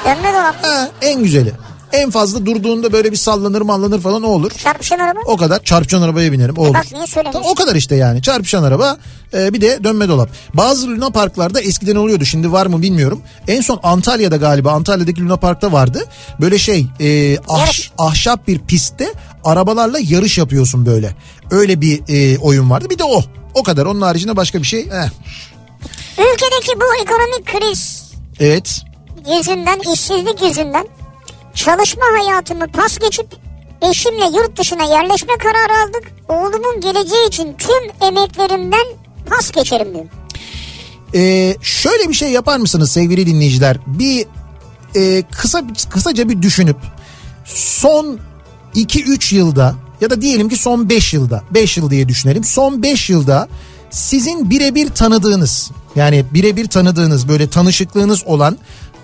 Speaker 2: Dönme dolap.
Speaker 1: Ha, en güzeli. En fazla durduğunda böyle bir sallanır mallanır falan o olur.
Speaker 2: Çarpışan araba.
Speaker 1: O kadar çarpışan arabaya binerim o olur.
Speaker 2: bak niye?
Speaker 1: O kadar işte yani çarpışan araba e, bir de dönme dolap. Bazı Luna Parklarda eskiden oluyordu şimdi var mı bilmiyorum. En son Antalya'da galiba Antalya'daki Luna Park'ta vardı. Böyle şey e, ahş- ahşap bir pistte arabalarla yarış yapıyorsun böyle. Öyle bir e, oyun vardı bir de o. O kadar onun haricinde başka bir şey. Eh.
Speaker 2: Ülkedeki bu ekonomik kriz
Speaker 1: Evet.
Speaker 2: yüzünden, işsizlik yüzünden çalışma hayatımı pas geçip eşimle yurt dışına yerleşme kararı aldık. Oğlumun geleceği için tüm emeklerimden pas geçerim diyor.
Speaker 1: Ee, şöyle bir şey yapar mısınız sevgili dinleyiciler? Bir e, kısa kısaca bir düşünüp son 2-3 yılda ya da diyelim ki son 5 yılda 5 yıl diye düşünelim. Son 5 yılda sizin birebir tanıdığınız yani birebir tanıdığınız böyle tanışıklığınız olan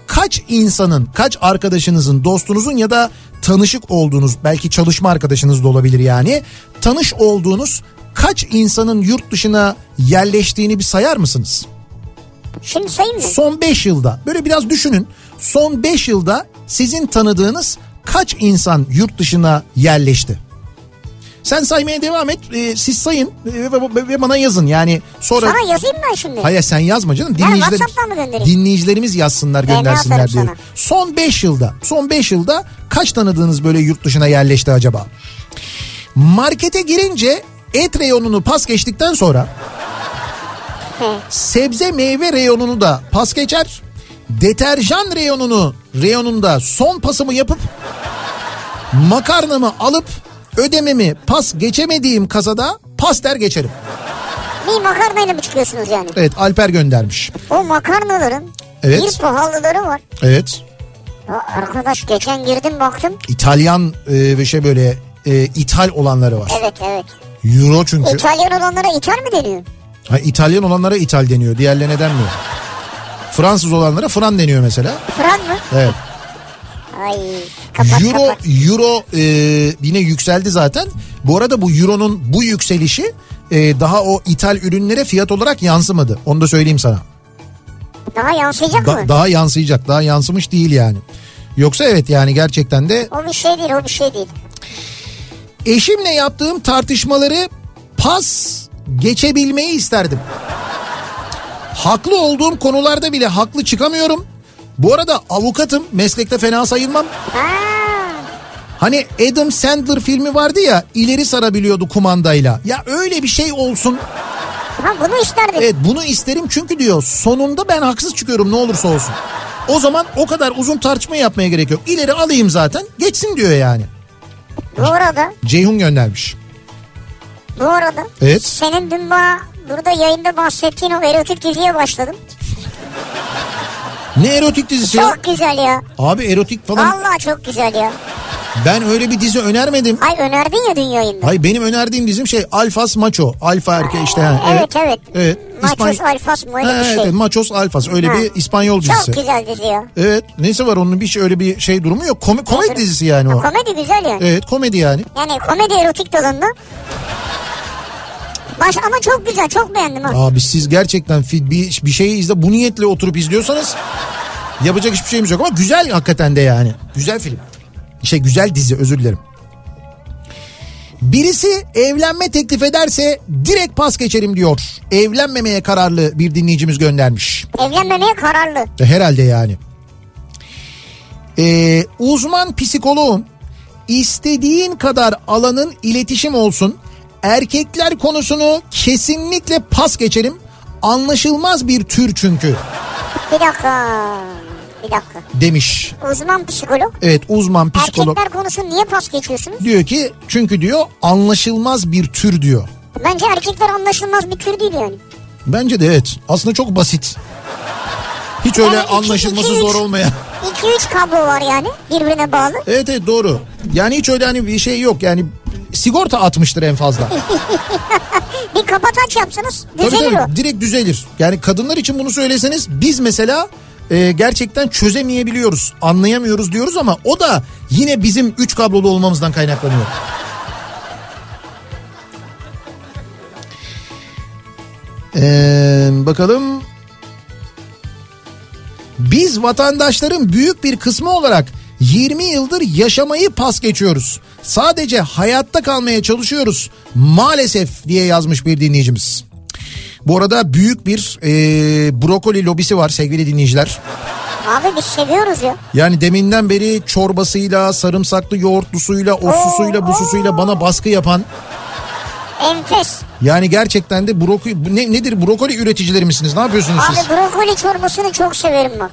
Speaker 1: kaç insanın, kaç arkadaşınızın, dostunuzun ya da tanışık olduğunuz belki çalışma arkadaşınız da olabilir yani tanış olduğunuz kaç insanın yurt dışına yerleştiğini bir sayar mısınız?
Speaker 2: Şimdi sayayım mı?
Speaker 1: Son 5 yılda böyle biraz düşünün. Son 5 yılda sizin tanıdığınız kaç insan yurt dışına yerleşti? Sen saymaya devam et. Ee, siz sayın e, ve, ve- bana yazın. Yani sonra
Speaker 2: Sana yazayım ben şimdi.
Speaker 1: Hayır sen yazma canım. Dinleyiciler,
Speaker 2: WhatsApp'tan mı göndereyim?
Speaker 1: dinleyicilerimiz yazsınlar göndersinler diyor.
Speaker 2: sana.
Speaker 1: Son 5 yılda son 5 yılda kaç tanıdığınız böyle yurt dışına yerleşti acaba? Markete girince et reyonunu pas geçtikten sonra sebze meyve reyonunu da pas geçer. Deterjan reyonunu reyonunda son pasımı yapıp makarnamı alıp ödememi pas geçemediğim kasada pas der geçerim.
Speaker 2: Bir makarnayla mı çıkıyorsunuz yani?
Speaker 1: Evet Alper göndermiş.
Speaker 2: O makarnaların
Speaker 1: Evet.
Speaker 2: bir pahalıları var.
Speaker 1: Evet.
Speaker 2: Ya arkadaş geçen girdim baktım.
Speaker 1: İtalyan e, ve şey böyle e, ithal olanları var.
Speaker 2: Evet evet.
Speaker 1: Euro çünkü.
Speaker 2: İtalyan olanlara ithal mi deniyor?
Speaker 1: Ha, İtalyan olanlara ithal deniyor. Diğerlerine denmiyor. Fransız olanlara fran deniyor mesela.
Speaker 2: Fran mı?
Speaker 1: Evet.
Speaker 2: Ay kapat
Speaker 1: euro
Speaker 2: kapat.
Speaker 1: euro e, yine yükseldi zaten. Bu arada bu euronun bu yükselişi e, daha o ithal ürünlere fiyat olarak yansımadı. Onu da söyleyeyim sana.
Speaker 2: Daha yansıyacak
Speaker 1: Da-
Speaker 2: mı?
Speaker 1: daha yansıyacak. Daha yansımış değil yani. Yoksa evet yani gerçekten de
Speaker 2: O bir şey değil o bir şey değil.
Speaker 1: eşimle yaptığım tartışmaları pas geçebilmeyi isterdim. Haklı olduğum konularda bile haklı çıkamıyorum. Bu arada avukatım meslekte fena sayılmam.
Speaker 2: Ha,
Speaker 1: Hani Adam Sandler filmi vardı ya ileri sarabiliyordu kumandayla. Ya öyle bir şey olsun.
Speaker 2: ha bunu isterdin.
Speaker 1: Evet bunu isterim çünkü diyor sonunda ben haksız çıkıyorum ne olursa olsun. O zaman o kadar uzun tartışma yapmaya gerek yok. İleri alayım zaten geçsin diyor yani.
Speaker 2: Bu arada
Speaker 1: Ceyhun göndermiş.
Speaker 2: bu arada
Speaker 1: Evet.
Speaker 2: senin dün bana burada yayında bahsettiğin o erotik diziye başladım.
Speaker 1: Ne erotik dizisi ya?
Speaker 2: Çok güzel ya.
Speaker 1: Abi erotik falan
Speaker 2: Vallahi çok güzel ya.
Speaker 1: ben öyle bir dizi önermedim.
Speaker 2: Ay önerdin ya dün yayında.
Speaker 1: Hayır benim önerdiğim dizim şey Alfas Macho. Alfa erkeği işte. Ha,
Speaker 2: Evet evet.
Speaker 1: Evet.
Speaker 2: Machos
Speaker 1: İspany-
Speaker 2: Alfas mı öyle
Speaker 1: Ha,
Speaker 2: bir şey.
Speaker 1: evet, Machos Alfas öyle
Speaker 2: Ha.
Speaker 1: bir İspanyol dizisi.
Speaker 2: Çok güzel dizi ya.
Speaker 1: Evet neyse var onun bir şey öyle bir şey durumu yok. Komi- komedi dizisi yani o.
Speaker 2: Komedi güzel ya.
Speaker 1: Evet komedi yani.
Speaker 2: Yani komedi erotik dalında. Baş ama çok güzel çok beğendim ha.
Speaker 1: Abi siz gerçekten bir, bir şeyi izle bu niyetle oturup izliyorsanız yapacak hiçbir şeyimiz yok ama güzel hakikaten de yani. Güzel film. Şey güzel dizi özür dilerim. Birisi evlenme teklif ederse direkt pas geçerim diyor. Evlenmemeye kararlı bir dinleyicimiz göndermiş.
Speaker 2: Evlenmemeye kararlı.
Speaker 1: Herhalde yani. Ee, uzman psikoloğum istediğin kadar alanın iletişim olsun. Erkekler konusunu kesinlikle pas geçerim. anlaşılmaz bir tür çünkü
Speaker 2: Bir dakika. Bir dakika.
Speaker 1: demiş.
Speaker 2: Uzman psikolog.
Speaker 1: Evet uzman psikolog
Speaker 2: Erkekler konusu niye pas geçiyorsunuz?
Speaker 1: diyor ki çünkü diyor anlaşılmaz bir tür diyor.
Speaker 2: Bence erkekler anlaşılmaz bir tür değil yani.
Speaker 1: Bence de evet. Aslında çok basit. Hiç öyle
Speaker 2: Yani iki-
Speaker 1: anlaşılması
Speaker 2: iki, üç-
Speaker 1: zor olmayan.
Speaker 2: 2-3 kablo var yani birbirine bağlı.
Speaker 1: Evet evet doğru. Yani hiç öyle hani bir şey yok yani sigorta atmıştır en fazla.
Speaker 2: Bir kapataç yapsanız
Speaker 1: tabii
Speaker 2: düzelir
Speaker 1: tabii
Speaker 2: o.
Speaker 1: direkt düzelir. Yani kadınlar için bunu söyleseniz biz mesela e, gerçekten çözemeyebiliyoruz. Anlayamıyoruz diyoruz ama o da yine bizim üç kablolu olmamızdan kaynaklanıyor. Ee, bakalım. Biz vatandaşların büyük bir kısmı olarak 20 yıldır yaşamayı pas geçiyoruz. Sadece hayatta kalmaya çalışıyoruz maalesef diye yazmış bir dinleyicimiz. Bu arada büyük bir e, brokoli lobisi var sevgili dinleyiciler.
Speaker 2: Abi biz seviyoruz ya.
Speaker 1: Yani deminden beri çorbasıyla, sarımsaklı yoğurtlusuyla, o susuyla, bu susuyla bana baskı yapan
Speaker 2: Enfes.
Speaker 1: yani gerçekten de brokoli ne, nedir brokoli üreticileri misiniz? Ne yapıyorsunuz siz?
Speaker 2: Abi brokoli çorbasını çok severim bak.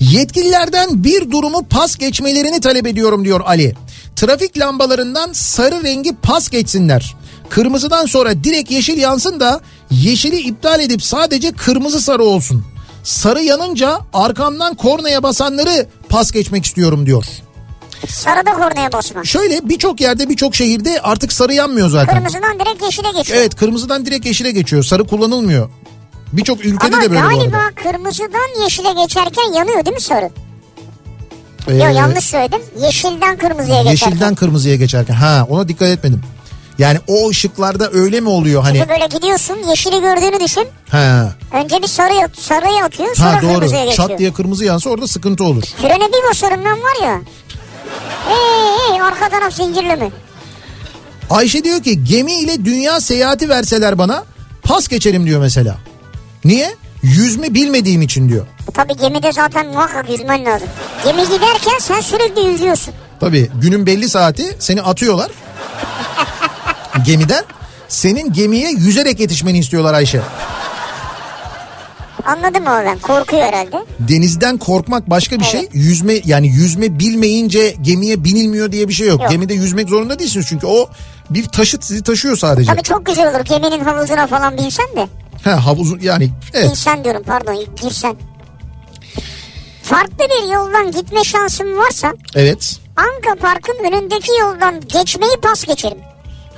Speaker 1: Yetkililerden bir durumu pas geçmelerini talep ediyorum diyor Ali. Trafik lambalarından sarı rengi pas geçsinler. Kırmızıdan sonra direkt yeşil yansın da yeşili iptal edip sadece kırmızı sarı olsun. Sarı yanınca arkamdan kornaya basanları pas geçmek istiyorum diyor.
Speaker 2: Sarıda kornaya basma.
Speaker 1: Şöyle birçok yerde birçok şehirde artık sarı yanmıyor zaten.
Speaker 2: Kırmızıdan direkt yeşile geçiyor.
Speaker 1: Evet kırmızıdan direkt yeşile geçiyor. Sarı kullanılmıyor. Birçok ülkede
Speaker 2: Ama
Speaker 1: de böyle bu
Speaker 2: galiba
Speaker 1: arada.
Speaker 2: kırmızıdan yeşile geçerken yanıyor değil mi sarı?
Speaker 1: Ee,
Speaker 2: Yok yanlış söyledim. Yeşilden kırmızıya geçerken.
Speaker 1: Yeşilden kırmızıya geçerken. Ha ona dikkat etmedim. Yani o ışıklarda öyle mi oluyor hani?
Speaker 2: Şimdi böyle gidiyorsun yeşili gördüğünü düşün.
Speaker 1: Ha,
Speaker 2: Önce bir sarı sarıya atıyor sonra
Speaker 1: ha
Speaker 2: kırmızıya
Speaker 1: doğru.
Speaker 2: geçiyor.
Speaker 1: Çat diye kırmızı yansa orada sıkıntı olur.
Speaker 2: Frene bir basarım ben var ya. Hey, hey, arka taraf zincirli mi?
Speaker 1: Ayşe diyor ki gemi ile dünya seyahati verseler bana pas geçerim diyor mesela. Niye? Yüzme bilmediğim için diyor.
Speaker 2: Tabii gemide zaten muhakkak yüzmen lazım. Gemi giderken sen sürekli yüzüyorsun.
Speaker 1: Tabii günün belli saati seni atıyorlar gemiden. Senin gemiye yüzerek yetişmeni istiyorlar Ayşe.
Speaker 2: Anladın mı oradan? Korkuyor herhalde.
Speaker 1: Denizden korkmak başka bir şey.
Speaker 2: Evet.
Speaker 1: Yüzme yani yüzme bilmeyince gemiye binilmiyor diye bir şey yok.
Speaker 2: Yok.
Speaker 1: Gemide yüzmek zorunda değilsiniz çünkü o bir taşıt sizi taşıyor sadece.
Speaker 2: Tabii çok güzel olur geminin havuzuna falan binsen de.
Speaker 1: Ha havuzun yani evet.
Speaker 2: İnsan diyorum pardon girsen. Farklı bir yoldan gitme şansım varsa
Speaker 1: Evet.
Speaker 2: Anka Park'ın önündeki yoldan geçmeyi pas geçerim.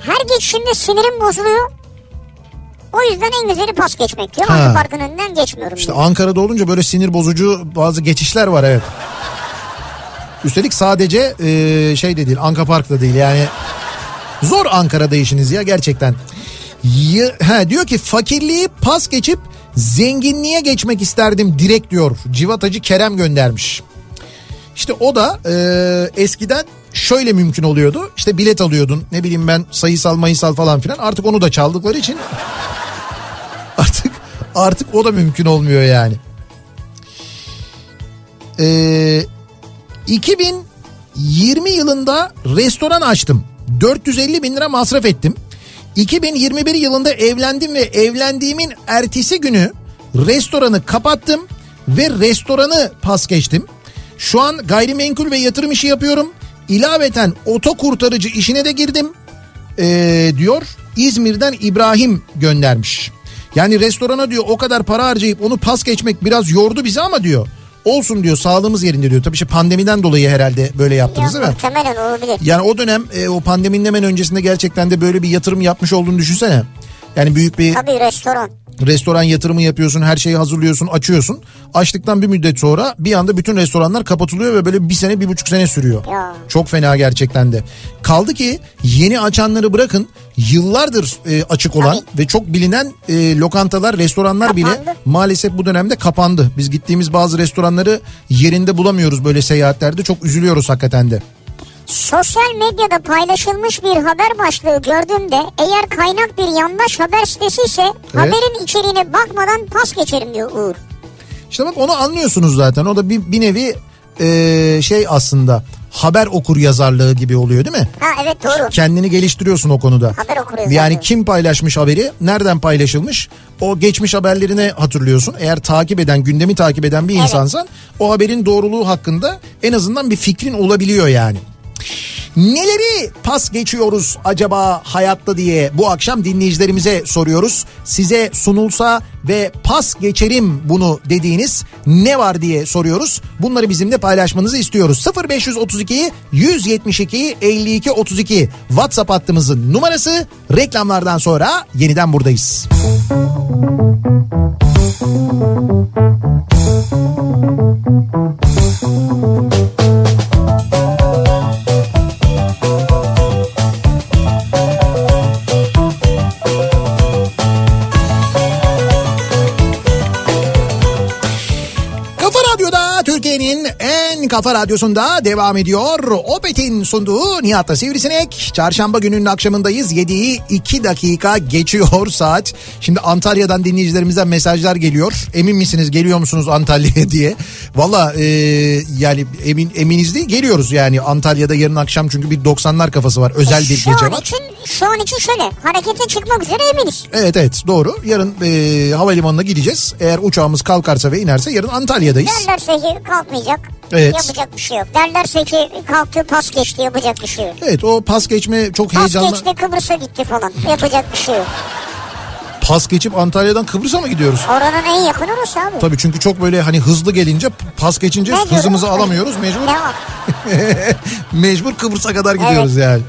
Speaker 2: Her geçişimde sinirim bozuluyor. O yüzden en güzeli pas geçmek diyor. Anka Park'ın önünden geçmiyorum.
Speaker 1: İşte
Speaker 2: diyor.
Speaker 1: Ankara'da olunca böyle sinir bozucu bazı geçişler var evet. Üstelik sadece e, şey de değil Anka Park'ta değil yani zor Ankara'da işiniz ya gerçekten. Ha, diyor ki fakirliği pas geçip zenginliğe geçmek isterdim direkt diyor. Civatacı Kerem göndermiş. İşte o da e, eskiden şöyle mümkün oluyordu. İşte bilet alıyordun ne bileyim ben sayısal mayısal falan filan artık onu da çaldıkları için artık artık o da mümkün olmuyor yani. Ee, 2020 yılında restoran açtım. 450 bin lira masraf ettim. 2021 yılında evlendim ve evlendiğimin ertesi günü restoranı kapattım ve restoranı pas geçtim. Şu an gayrimenkul ve yatırım işi yapıyorum. İlaveten oto kurtarıcı işine de girdim ee, diyor İzmir'den İbrahim göndermiş. Yani restorana diyor o kadar para harcayıp onu pas geçmek biraz yordu bizi ama diyor. Olsun diyor sağlığımız yerinde diyor. Tabii işte pandemiden dolayı herhalde böyle yaptınız
Speaker 2: Ya,
Speaker 1: değil mi?
Speaker 2: muhtemelen olabilir.
Speaker 1: Yani o dönem e, o pandeminin hemen öncesinde gerçekten de böyle bir yatırım yapmış olduğunu düşünsene. Yani büyük bir
Speaker 2: Tabii restoran.
Speaker 1: Restoran yatırımı yapıyorsun, her şeyi hazırlıyorsun, açıyorsun. Açtıktan bir müddet sonra bir anda bütün restoranlar kapatılıyor ve böyle bir sene, bir buçuk sene sürüyor.
Speaker 2: Ya.
Speaker 1: Çok fena gerçekten de. Kaldı ki yeni açanları bırakın yıllardır e, açık olan ve çok bilinen e, lokantalar, restoranlar bile
Speaker 2: Kapandı.
Speaker 1: maalesef bu dönemde kapandı. Biz gittiğimiz bazı restoranları yerinde bulamıyoruz böyle seyahatlerde. Çok üzülüyoruz hakikaten de.
Speaker 2: Sosyal medyada paylaşılmış bir haber başlığı gördüğümde eğer kaynak bir yandaş haber sitesi ise haberin içeriğine bakmadan pas geçerim diyor Uğur.
Speaker 1: İşte bak onu anlıyorsunuz zaten. O da bir, bir nevi e, şey aslında haber okur yazarlığı gibi oluyor değil mi?
Speaker 2: Ha evet doğru.
Speaker 1: Kendini geliştiriyorsun o konuda.
Speaker 2: Haber okur yazarlığı.
Speaker 1: Yani kim paylaşmış haberi, nereden paylaşılmış? O geçmiş haberlerini hatırlıyorsun. Eğer takip eden, gündemi takip eden bir
Speaker 2: Evet.
Speaker 1: insansan o haberin doğruluğu hakkında en azından bir fikrin olabiliyor yani. Neleri pas geçiyoruz acaba hayatta diye bu akşam dinleyicilerimize soruyoruz. Size sunulsa ve pas geçerim bunu dediğiniz ne var diye soruyoruz. Bunları bizimle paylaşmanızı istiyoruz. 0532 172 52 32 WhatsApp hattımızın numarası reklamlardan sonra yeniden buradayız. Kafa kafa radyosunda devam ediyor. Opet'in sunduğu Nihat'ta Sivrisinek. Çarşamba gününün akşamındayız. 7'yi 2 dakika geçiyor saat. Şimdi Antalya'dan dinleyicilerimizden mesajlar geliyor. Emin misiniz geliyor musunuz Antalya'ya diye. Valla e, yani emin eminiz değil geliyoruz yani Antalya'da yarın akşam çünkü bir 90'lar kafası var. Özel bir
Speaker 2: şu
Speaker 1: gece
Speaker 2: an
Speaker 1: var.
Speaker 2: için, şu an için şöyle harekete çıkmak üzere eminiz.
Speaker 1: Evet evet doğru. Yarın e, havalimanına gideceğiz. Eğer uçağımız kalkarsa ve inerse yarın Antalya'dayız.
Speaker 2: Derlerse kalkmayacak.
Speaker 1: Evet.
Speaker 2: Yapacak bir şey yok. Derlerse ki kalktı pas geçti yapacak bir şey yok.
Speaker 1: Evet o pas geçme çok
Speaker 2: Pas
Speaker 1: heyecanlı.
Speaker 2: geçti Kıbrıs'a gitti falan. Yapacak bir şey yok.
Speaker 1: Pas geçip Antalya'dan Kıbrıs'a mı gidiyoruz?
Speaker 2: Oranın en yakın orası abi.
Speaker 1: Tabii çünkü çok böyle hani hızlı gelince pas geçince
Speaker 2: Mecbur.
Speaker 1: hızımızı alamıyoruz mecbur
Speaker 2: Devam.
Speaker 1: mecbur Kıbrıs'a kadar gidiyoruz yani.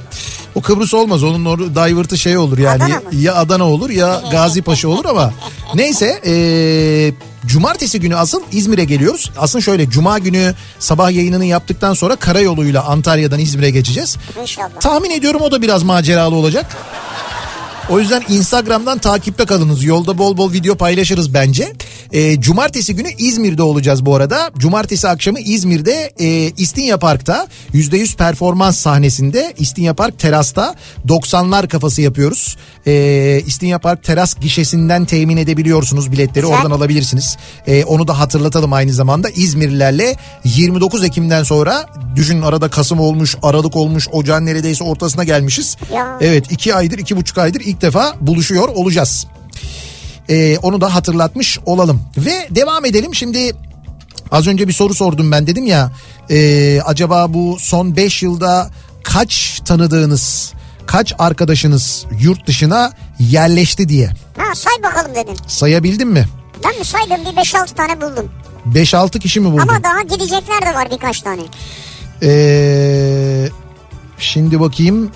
Speaker 1: O Kıbrıs olmaz onun or divertı şey olur yani
Speaker 2: Adana mı?
Speaker 1: ya Adana olur ya Gazi Paşa olur ama neyse eee, cumartesi günü asıl İzmir'e geliyoruz. Aslında şöyle cuma günü sabah yayınını yaptıktan sonra karayoluyla Antalya'dan İzmir'e geçeceğiz.
Speaker 2: İnşallah.
Speaker 1: Tahmin ediyorum o da biraz maceralı olacak. O yüzden Instagram'dan takipte kalınız. Yolda bol bol video paylaşırız bence. Ee, Cumartesi günü İzmir'de olacağız bu arada. Cumartesi akşamı İzmir'de e, İstinye Park'ta %100 performans sahnesinde İstinye Park terasta 90'lar kafası yapıyoruz. Ee, İstinye Park teras gişesinden temin edebiliyorsunuz biletleri
Speaker 2: Güzel.
Speaker 1: oradan alabilirsiniz. Ee, onu da hatırlatalım aynı zamanda İzmirlilerle 29 Ekim'den sonra düşünün arada Kasım olmuş, Aralık olmuş, Ocağın neredeyse ortasına gelmişiz.
Speaker 2: Ya.
Speaker 1: Evet iki aydır iki buçuk aydır ilk defa buluşuyor olacağız. Ee, onu da hatırlatmış olalım. Ve devam edelim şimdi az önce bir soru sordum ben dedim ya e, acaba bu son 5 yılda kaç tanıdığınız kaç arkadaşınız yurt dışına yerleşti diye
Speaker 2: Ha say bakalım dedin.
Speaker 1: sayabildin mi?
Speaker 2: Ben mi saydım bir 5-6 tane buldum.
Speaker 1: 5-6 kişi mi buldun?
Speaker 2: Ama daha gidecekler de var birkaç tane.
Speaker 1: Ee, şimdi bakayım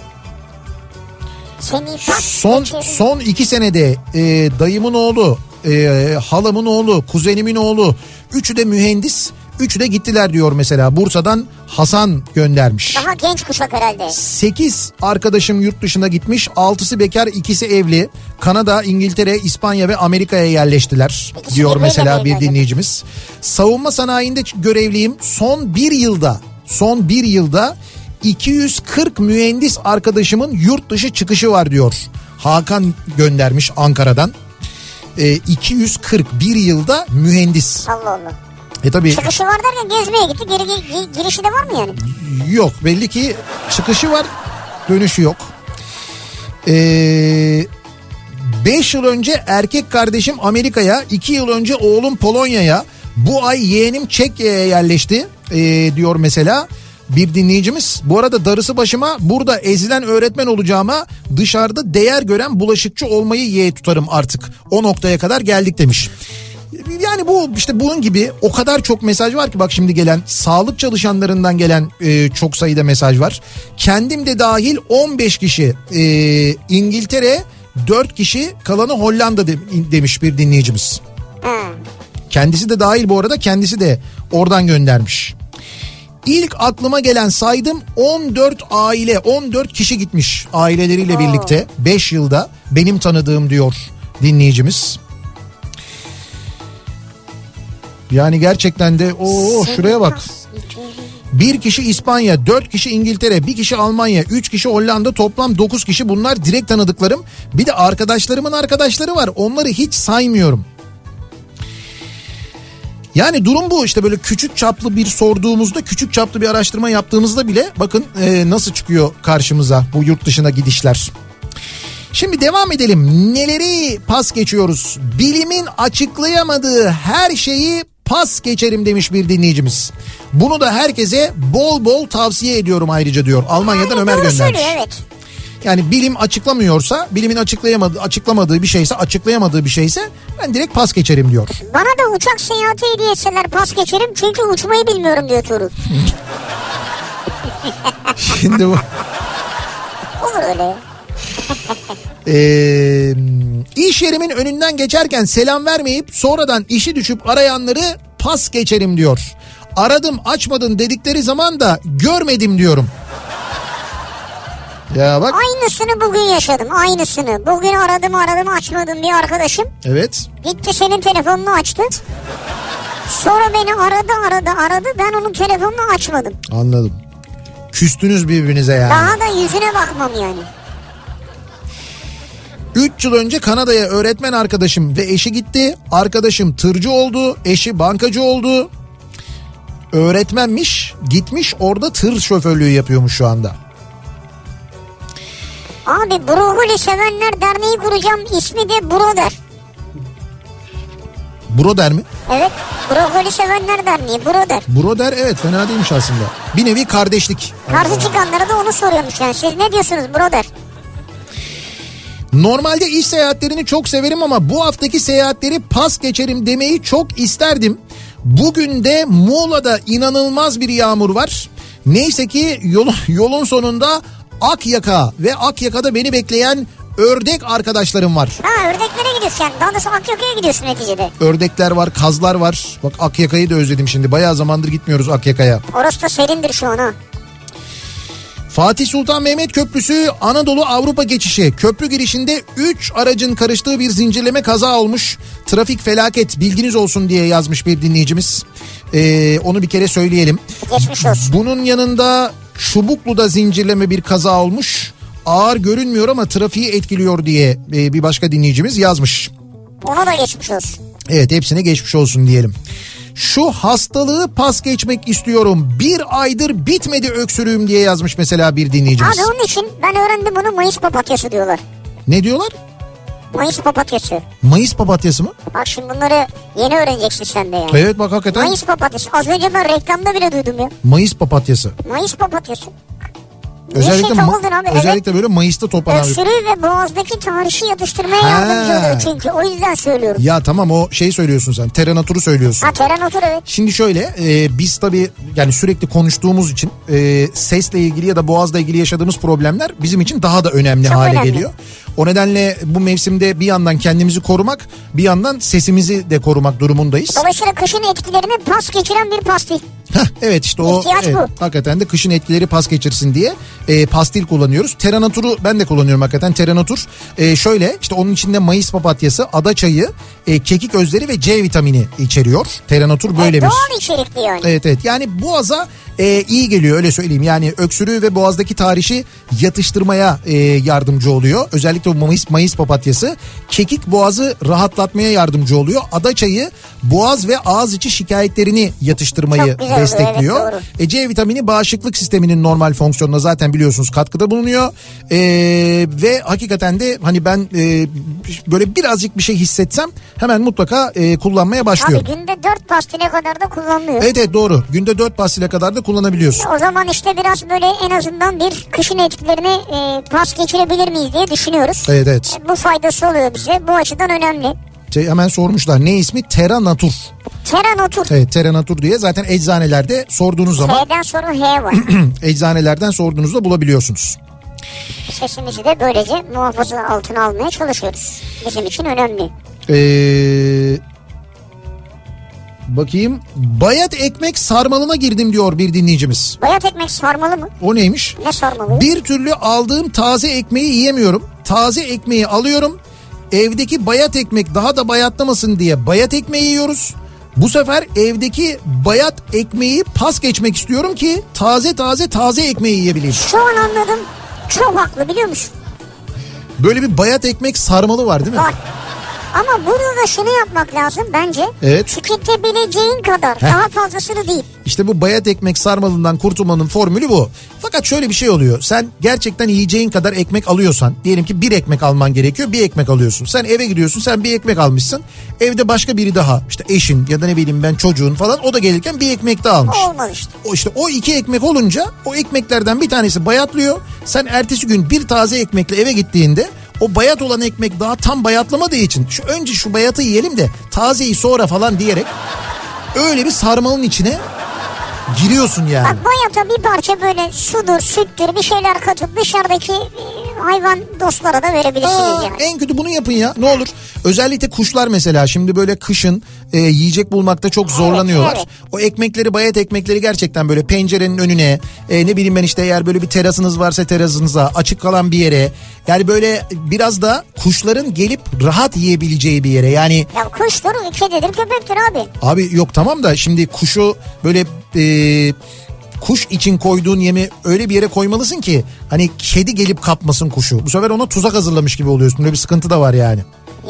Speaker 2: Seni pas
Speaker 1: Son son iki senede e, dayımın oğlu, e, halamın oğlu, kuzenimin oğlu, üçü de mühendis, üçü de gittiler diyor mesela. Bursa'dan Hasan göndermiş.
Speaker 2: Daha genç kuşak herhalde.
Speaker 1: 8 arkadaşım yurt dışına gitmiş. 6'sı bekar, ikisi evli. Kanada, İngiltere, İspanya ve Amerika'ya yerleştiler
Speaker 2: İkisi
Speaker 1: diyor mesela bir dinleyicimiz. Savunma sanayinde görevliyim. Son bir yılda, son bir yılda 240 mühendis arkadaşımın yurt dışı çıkışı var diyor. Hakan göndermiş Ankara'dan. Ee, 240 bir yılda mühendis.
Speaker 2: Allah Allah.
Speaker 1: E tabii
Speaker 2: Çıkışı var derken gezmeye gitti. Geri, gi- girişi de var mı yani?
Speaker 1: Yok belli ki çıkışı var dönüşü yok. Ee, 5 yıl önce erkek kardeşim Amerika'ya 2 yıl önce oğlum Polonya'ya bu ay yeğenim Çekya'ya yerleşti ee, diyor mesela bir dinleyicimiz. Bu arada darısı başıma burada ezilen öğretmen olacağıma dışarıda değer gören bulaşıkçı olmayı yeğe tutarım artık. O noktaya kadar geldik demiş. Yani bu işte bunun gibi o kadar çok mesaj var ki bak şimdi gelen sağlık çalışanlarından gelen e, çok sayıda mesaj var. Kendim de dahil 15 kişi e, İngiltere 4 kişi kalanı Hollanda de- demiş bir dinleyicimiz. Kendisi de dahil bu arada kendisi de oradan göndermiş. İlk aklıma gelen saydım 14 aile 14 kişi gitmiş aileleriyle birlikte 5 yılda benim tanıdığım diyor dinleyicimiz. Yani gerçekten de o şuraya bak. Bir kişi İspanya, dört kişi İngiltere, bir kişi Almanya, üç kişi Hollanda toplam dokuz kişi bunlar direkt tanıdıklarım. Bir de arkadaşlarımın arkadaşları var onları hiç saymıyorum. Yani durum bu işte böyle küçük çaplı bir sorduğumuzda küçük çaplı bir araştırma yaptığımızda bile bakın e, nasıl çıkıyor karşımıza bu yurt dışına gidişler. Şimdi devam edelim. Neleri pas geçiyoruz? Bilimin açıklayamadığı her şeyi pas geçerim demiş bir dinleyicimiz. Bunu da herkese bol bol tavsiye ediyorum ayrıca diyor. Almanya'dan
Speaker 2: Yani
Speaker 1: Ömer göndermiş.
Speaker 2: söylüyor evet.
Speaker 1: Yani bilim açıklamıyorsa, bilimin açıklayamadığı, açıklamadığı bir şeyse, açıklayamadığı bir şeyse ben direkt pas geçerim diyor.
Speaker 2: Bana da uçak seyahati hediye etseler pas geçerim çünkü uçmayı bilmiyorum diyor Tuğrul.
Speaker 1: Şimdi bu
Speaker 2: Olur öyle.
Speaker 1: Ee, iş yerimin önünden geçerken selam vermeyip sonradan işi düşüp arayanları pas geçerim diyor. Aradım açmadın dedikleri zaman da görmedim diyorum. Ya bak
Speaker 2: Aynısını bugün yaşadım aynısını. Bugün aradım aradım açmadım bir arkadaşım.
Speaker 1: evet
Speaker 2: Gitti senin telefonunu açtı. Sonra beni aradı aradı aradı ben onun telefonunu açmadım.
Speaker 1: anladım. Küstünüz birbirinize yani.
Speaker 2: Daha da yüzüne bakmam yani.
Speaker 1: 3 yıl önce Kanada'ya öğretmen arkadaşım ve eşi gitti. Arkadaşım tırcı oldu, eşi bankacı oldu. Öğretmenmiş, gitmiş orada tır şoförlüğü yapıyormuş şu anda.
Speaker 2: Abi brokoli sevenler derneği kuracağım ismi de Broder.
Speaker 1: Broder mi?
Speaker 2: Evet brokoli sevenler derneği Broder.
Speaker 1: Broder evet fena değilmiş aslında. Bir nevi kardeşlik.
Speaker 2: Karşı çıkanlara da onu soruyormuş yani. Siz ne diyorsunuz Broder?
Speaker 1: Normalde iş seyahatlerini çok severim ama bu haftaki seyahatleri pas geçerim demeyi çok isterdim. Bugün de Muğla'da inanılmaz bir yağmur var. Neyse ki yolun, yolun sonunda Akyaka ve Akyaka'da beni bekleyen ördek arkadaşlarım var.
Speaker 2: Ha ördeklere gidiyorsun yani. Daha doğrusu Akyaka'ya gidiyorsun neticede.
Speaker 1: Ördekler var, kazlar var. Bak Akyaka'yı da özledim şimdi. Bayağı zamandır gitmiyoruz Akyaka'ya.
Speaker 2: Orası da serindir şu an ha.
Speaker 1: Fatih Sultan Mehmet Köprüsü Anadolu Avrupa geçişi. Köprü girişinde 3 aracın karıştığı bir zincirleme kaza olmuş. Trafik felaket bilginiz olsun diye yazmış bir dinleyicimiz. Ee, onu bir kere söyleyelim.
Speaker 2: Geçmiş olsun.
Speaker 1: Bunun yanında Çubuklu'da zincirleme bir kaza olmuş. Ağır görünmüyor ama trafiği etkiliyor diye e, bir başka dinleyicimiz yazmış.
Speaker 2: Ona da geçmiş olsun.
Speaker 1: Evet hepsine geçmiş olsun diyelim. Şu hastalığı pas geçmek istiyorum. Bir aydır bitmedi öksürüğüm diye yazmış mesela bir dinleyicimiz.
Speaker 2: Abi onun için ben öğrendim bunu Mayıs papatyası diyorlar.
Speaker 1: Ne diyorlar?
Speaker 2: Mayıs papatyası.
Speaker 1: Mayıs papatyası mı?
Speaker 2: Bak şimdi bunları yeni öğreneceksin sen de yani.
Speaker 1: Evet bak hakikaten
Speaker 2: Mayıs papatyası. Az önce ben reklamda bile duydum ya.
Speaker 1: Mayıs papatyası.
Speaker 2: Mayıs papatyası.
Speaker 1: Özellikle,
Speaker 2: şey
Speaker 1: ma-
Speaker 2: abi,
Speaker 1: özellikle böyle Mayıs'ta topan abi.
Speaker 2: Öksürüğü ve boğazdaki tahrişi yatıştırmaya
Speaker 1: Ha.
Speaker 2: yardımcı oluyor çünkü. O yüzden söylüyorum.
Speaker 1: Ya tamam o şey söylüyorsun sen. Teranaturu söylüyorsun.
Speaker 2: Ha teranotur evet.
Speaker 1: Şimdi şöyle e, biz tabii yani sürekli konuştuğumuz için e, sesle ilgili ya da boğazla ilgili yaşadığımız problemler bizim için daha da önemli
Speaker 2: Çok
Speaker 1: hale
Speaker 2: önemli.
Speaker 1: geliyor. O nedenle bu mevsimde bir yandan kendimizi korumak bir yandan sesimizi de korumak durumundayız.
Speaker 2: Dolayısıyla kışın etkilerini pas geçiren bir pastil.
Speaker 1: Heh, evet işte o
Speaker 2: İhtiyaç
Speaker 1: evet,
Speaker 2: bu.
Speaker 1: hakikaten de kışın etkileri pas geçirsin diye e, pastil kullanıyoruz. Teranaturu ben de kullanıyorum hakikaten. Teranatur e, şöyle işte onun içinde mayıs papatyası, ada çayı, e, kekik özleri ve C vitamini içeriyor. Teranatur böyle
Speaker 2: E,
Speaker 1: bir.
Speaker 2: doğal içerikli yani.
Speaker 1: Evet evet yani boğaza e, iyi geliyor öyle söyleyeyim. Yani öksürüğü ve boğazdaki tahrişi yatıştırmaya e, yardımcı oluyor. Özellikle bu mayıs, mayıs papatyası. Kekik boğazı rahatlatmaya yardımcı oluyor. Ada çayı boğaz ve ağız içi şikayetlerini yatıştırmayı destekliyor.
Speaker 2: evet, doğru.
Speaker 1: E, C vitamini bağışıklık sisteminin normal fonksiyonuna zaten biliyorsunuz katkıda bulunuyor. E, ve hakikaten de hani ben e, böyle birazcık bir şey hissetsem hemen mutlaka e, kullanmaya başlıyorum.
Speaker 2: günde 4 pastile kadar da kullanılıyor.
Speaker 1: Evet evet doğru. Günde 4 pastile kadar da kullanabiliyorsun.
Speaker 2: O zaman işte biraz böyle en azından bir kışın etkilerini e, pas geçirebilir miyiz diye düşünüyoruz.
Speaker 1: Evet evet.
Speaker 2: E, Bu faydası oluyor bize. Bu açıdan önemli.
Speaker 1: Şey, hemen sormuşlar ne ismi? Terra Natur.
Speaker 2: Teranotur.
Speaker 1: Evet Terra Natur diye zaten eczanelerde sorduğunuz zaman
Speaker 2: T'den sonra H var.
Speaker 1: eczanelerden sorduğunuzda bulabiliyorsunuz.
Speaker 2: Sesimizi de böylece muhafaza altına almaya çalışıyoruz. Bizim için önemli.
Speaker 1: Ee, bakayım bayat ekmek sarmalına girdim diyor bir dinleyicimiz.
Speaker 2: Bayat ekmek sarmalı mı?
Speaker 1: O neymiş?
Speaker 2: Ne sarmalı?
Speaker 1: Bir türlü aldığım taze ekmeği yiyemiyorum. Taze ekmeği alıyorum. Evdeki bayat ekmek daha da bayatlamasın diye bayat ekmeği yiyoruz. Bu sefer evdeki bayat ekmeği pas geçmek istiyorum ki taze taze taze ekmeği yiyebileyim.
Speaker 2: Şu an anladım. Çok haklı biliyor musun?
Speaker 1: Böyle bir bayat ekmek sarmalı var değil mi?
Speaker 2: Var. Ama burada da şunu yapmak lazım bence.
Speaker 1: Evet.
Speaker 2: Tüketebileceğin kadar daha fazlasını değil.
Speaker 1: İşte bu bayat ekmek sarmalından kurtulmanın formülü bu. Fakat şöyle bir şey oluyor. Sen gerçekten yiyeceğin kadar ekmek alıyorsan diyelim ki bir ekmek alman gerekiyor bir ekmek alıyorsun. Sen eve gidiyorsun sen bir ekmek almışsın. Evde başka biri daha işte eşin ya da ne bileyim ben çocuğun falan o da gelirken bir ekmek daha almış.
Speaker 2: Olmaz işte.
Speaker 1: O işte o iki ekmek olunca o ekmeklerden bir tanesi bayatlıyor. Sen ertesi gün bir taze ekmekle eve gittiğinde o bayat olan ekmek daha tam bayatlamadığı için şu önce şu bayatı yiyelim de tazeyi sonra falan diyerek öyle bir sarmalın içine giriyorsun yani.
Speaker 2: Bak bayata bir parça böyle sudur, süttür bir şeyler katıp dışarıdaki hayvan dostlara da verebilirsiniz
Speaker 1: Aa,
Speaker 2: yani.
Speaker 1: en kötü bunu yapın ya ne olur. Özellikle kuşlar mesela şimdi böyle kışın e, yiyecek bulmakta çok zorlanıyorlar.
Speaker 2: evet.
Speaker 1: O ekmekleri bayat ekmekleri gerçekten böyle pencerenin önüne e, ne bileyim ben işte eğer böyle bir terasınız varsa terasınıza açık kalan bir yere. Yani böyle biraz da kuşların gelip rahat yiyebileceği bir yere. Yani
Speaker 2: Ya kuştur, kedidir, köpektir abi.
Speaker 1: Abi yok tamam da şimdi kuşu böyle e, kuş için koyduğun yemi öyle bir yere koymalısın ki hani kedi gelip kapmasın kuşu. Bu sefer ona tuzak hazırlamış gibi oluyorsun. Öyle bir sıkıntı da var yani.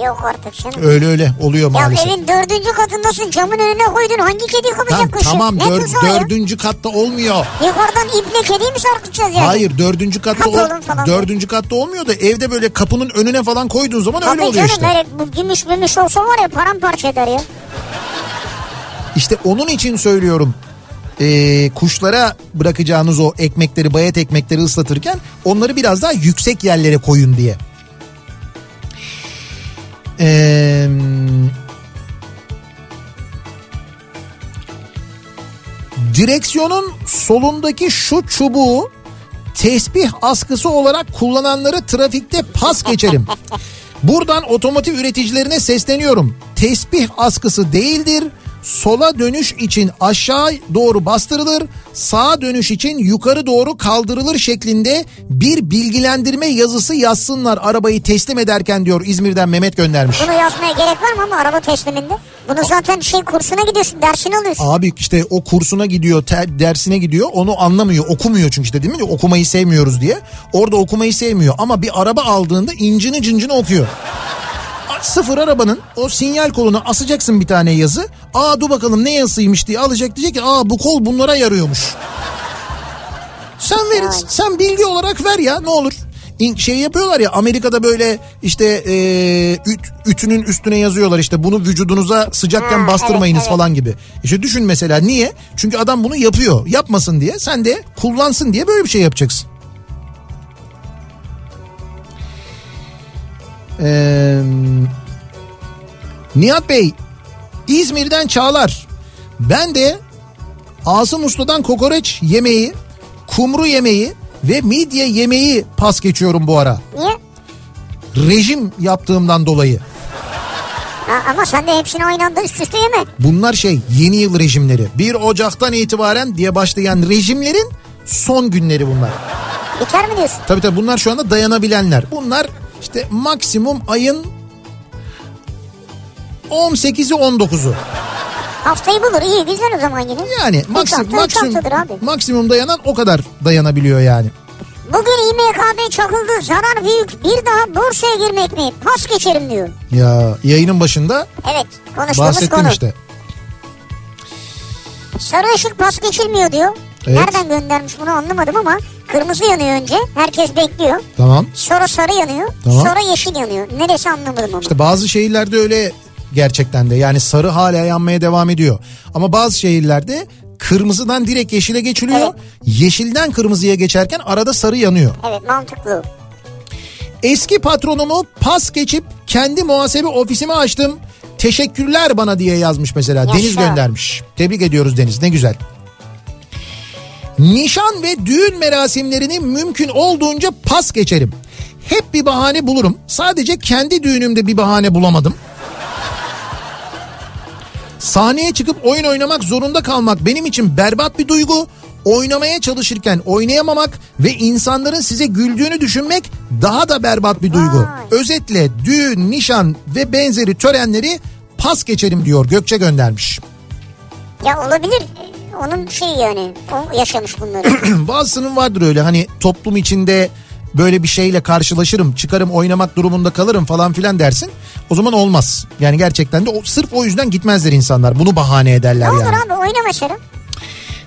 Speaker 2: Yok artık canım.
Speaker 1: Öyle öyle oluyor
Speaker 2: Ya
Speaker 1: maalesef.
Speaker 2: evin dördüncü katındasın camın önüne koydun hangi kedi kapacak
Speaker 1: Tamam,
Speaker 2: kuşu?
Speaker 1: tamam
Speaker 2: ne
Speaker 1: dör-
Speaker 2: tuzağı ya?
Speaker 1: dördüncü katta olmuyor.
Speaker 2: Yukarıdan iple kediyi mi sarkıtacağız yani?
Speaker 1: Hayır dördüncü katta
Speaker 2: Kapı
Speaker 1: ol-
Speaker 2: falan.
Speaker 1: dördüncü katta olmuyor da evde böyle kapının önüne falan koyduğun zaman öyle
Speaker 2: Tabii
Speaker 1: oluyor
Speaker 2: canım
Speaker 1: işte.
Speaker 2: böyle bu gümüş mümüş olsa var ya paramparça eder ya.
Speaker 1: İşte onun için söylüyorum. Ee, kuşlara bırakacağınız o ekmekleri bayat ekmekleri ıslatırken onları biraz daha yüksek yerlere koyun diye. Ee, direksiyonun solundaki şu çubuğu tesbih askısı olarak kullananları trafikte pas geçerim. Buradan otomotiv üreticilerine sesleniyorum. Tesbih askısı değildir. Sola dönüş için aşağı doğru bastırılır, sağa dönüş için yukarı doğru kaldırılır şeklinde bir bilgilendirme yazısı yazsınlar arabayı teslim ederken diyor İzmir'den Mehmet göndermiş.
Speaker 2: Bunu yazmaya gerek var mı ama araba tesliminde? Bunu zaten şey kursuna gidiyorsun dersini alıyorsun.
Speaker 1: Abi işte o kursuna gidiyor, te- dersine gidiyor. Onu anlamıyor, okumuyor çünkü işte değil mi? Okumayı sevmiyoruz diye. Orada okumayı sevmiyor ama bir araba aldığında incini cincini okuyor. Sıfır arabanın o sinyal koluna asacaksın bir tane yazı. Aa dur bakalım ne yazısıymış diye alacak diyecek ki aa bu kol bunlara yarıyormuş. Sen ver, sen bilgi olarak ver ya ne olur. Şey yapıyorlar ya Amerika'da böyle işte e, üt, ütünün üstüne yazıyorlar işte bunu vücudunuza sıcakken
Speaker 2: Ha,
Speaker 1: bastırmayınız
Speaker 2: evet, evet.
Speaker 1: falan gibi. İşte düşün mesela niye? Çünkü adam bunu yapıyor. Yapmasın diye sen de kullansın diye böyle bir şey yapacaksın. Ee, Nihat Bey İzmir'den Çağlar. Ben de Asım Usta'dan kokoreç yemeği, kumru yemeği ve midye yemeği pas geçiyorum bu ara.
Speaker 2: Niye?
Speaker 1: Rejim yaptığımdan dolayı.
Speaker 2: Ha, ama sen de hepsini aynı anda üst üste yeme.
Speaker 1: Bunlar şey yeni yıl rejimleri. 1 Ocak'tan itibaren diye başlayan rejimlerin son günleri bunlar.
Speaker 2: Biter mi diyorsun?
Speaker 1: Tabii tabii bunlar şu anda dayanabilenler. Bunlar işte maksimum ayın 18'i 19'u.
Speaker 2: Haftayı bulur iyi güzel o zaman yine.
Speaker 1: Yani maksim,
Speaker 2: hafta, üç
Speaker 1: maksim,
Speaker 2: haftadır abi.
Speaker 1: maksimum dayanan o kadar dayanabiliyor yani.
Speaker 2: Bugün İMKB çakıldı zarar büyük bir daha borsaya girmek mi? Pas geçerim diyor.
Speaker 1: Ya yayının başında
Speaker 2: Evet konuştuğumuz
Speaker 1: bahsettim
Speaker 2: konu.
Speaker 1: işte.
Speaker 2: Sarı ışık pas geçilmiyor diyor.
Speaker 1: Evet.
Speaker 2: Nereden göndermiş bunu anlamadım ama kırmızı yanıyor önce. Herkes bekliyor.
Speaker 1: Tamam.
Speaker 2: Sonra sarı yanıyor.
Speaker 1: Tamam.
Speaker 2: Sonra yeşil yanıyor. Neresi anlamadım ama.
Speaker 1: İşte bazı şehirlerde öyle gerçekten de yani sarı hala yanmaya devam ediyor. Ama bazı şehirlerde kırmızıdan direkt yeşile geçiliyor.
Speaker 2: Evet.
Speaker 1: Yeşilden kırmızıya geçerken arada sarı yanıyor.
Speaker 2: Evet mantıklı.
Speaker 1: Eski patronumu pas geçip kendi muhasebe ofisimi açtım. Teşekkürler bana diye yazmış mesela.
Speaker 2: Yaşa.
Speaker 1: Deniz göndermiş. Tebrik ediyoruz Deniz ne güzel. Nişan ve düğün merasimlerini mümkün olduğunca pas geçerim. Hep bir bahane bulurum. Sadece kendi düğünümde bir bahane bulamadım. Sahneye çıkıp oyun oynamak zorunda kalmak benim için berbat bir duygu. Oynamaya çalışırken oynayamamak ve insanların size güldüğünü düşünmek daha da berbat bir duygu. Özetle düğün, nişan ve benzeri törenleri pas geçerim diyor Gökçe göndermiş.
Speaker 2: Ya olabilir. Onun şeyi yani. O yaşamış bunları.
Speaker 1: Bazısının vardır öyle hani toplum içinde böyle bir şeyle karşılaşırım çıkarım oynamak durumunda kalırım falan filan dersin. O zaman olmaz. Yani gerçekten de o, sırf o yüzden gitmezler insanlar. Bunu bahane ederler
Speaker 2: Ne olur
Speaker 1: yani.
Speaker 2: abi oyna mesela.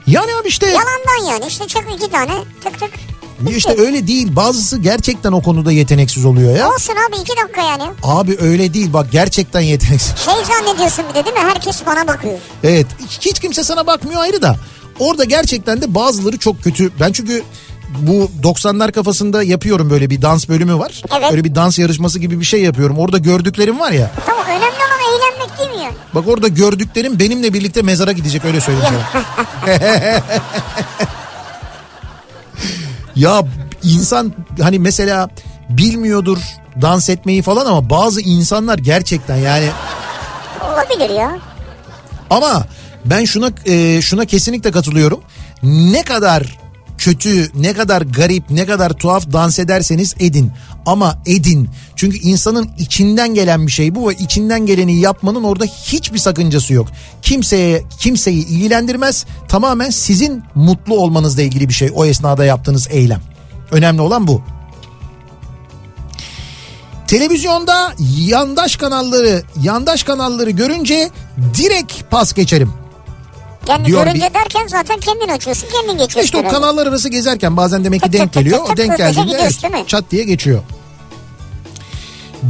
Speaker 1: Yani abi işte
Speaker 2: Yalandan yani işte çak iki tane tık tık.
Speaker 1: İşte öyle değil. Bazısı gerçekten o konuda yeteneksiz oluyor ya.
Speaker 2: Olsun abi iki dakika yani.
Speaker 1: Abi öyle değil bak gerçekten yeteneksiz.
Speaker 2: Şey zannediyorsun bir de değil mi? Herkes bana bakıyor.
Speaker 1: Evet hiç, kimse sana bakmıyor ayrı da. Orada gerçekten de bazıları çok kötü. Ben çünkü bu 90'lar kafasında yapıyorum böyle bir dans bölümü var.
Speaker 2: Evet.
Speaker 1: Böyle bir dans yarışması gibi bir şey yapıyorum. Orada gördüklerim var ya.
Speaker 2: Tamam önemli olan eğlenmek değil mi yani?
Speaker 1: Bak orada gördüklerim benimle birlikte mezara gidecek öyle söyleyeyim sana. ya insan hani mesela bilmiyordur dans etmeyi falan ama bazı insanlar gerçekten yani
Speaker 2: Olabilir ya.
Speaker 1: Ama ben şuna e, şuna kesinlikle katılıyorum. Ne kadar kötü, ne kadar garip, ne kadar tuhaf dans ederseniz edin. Ama edin. Çünkü insanın içinden gelen bir şey bu ve içinden geleni yapmanın orada hiçbir sakıncası yok. Kimseye kimseyi ilgilendirmez. Tamamen sizin mutlu olmanızla ilgili bir şey o esnada yaptığınız eylem. Önemli olan bu. Televizyonda yandaş kanalları, yandaş kanalları görünce direkt pas geçerim.
Speaker 2: Yani
Speaker 1: Diyor
Speaker 2: görünce
Speaker 1: bir-
Speaker 2: derken zaten kendin açıyorsun kendin geçiyorsun.
Speaker 1: İşte o kanallar arası gezerken bazen demek ki denk geliyor. O denk geldiğinde çat diye geçiyor.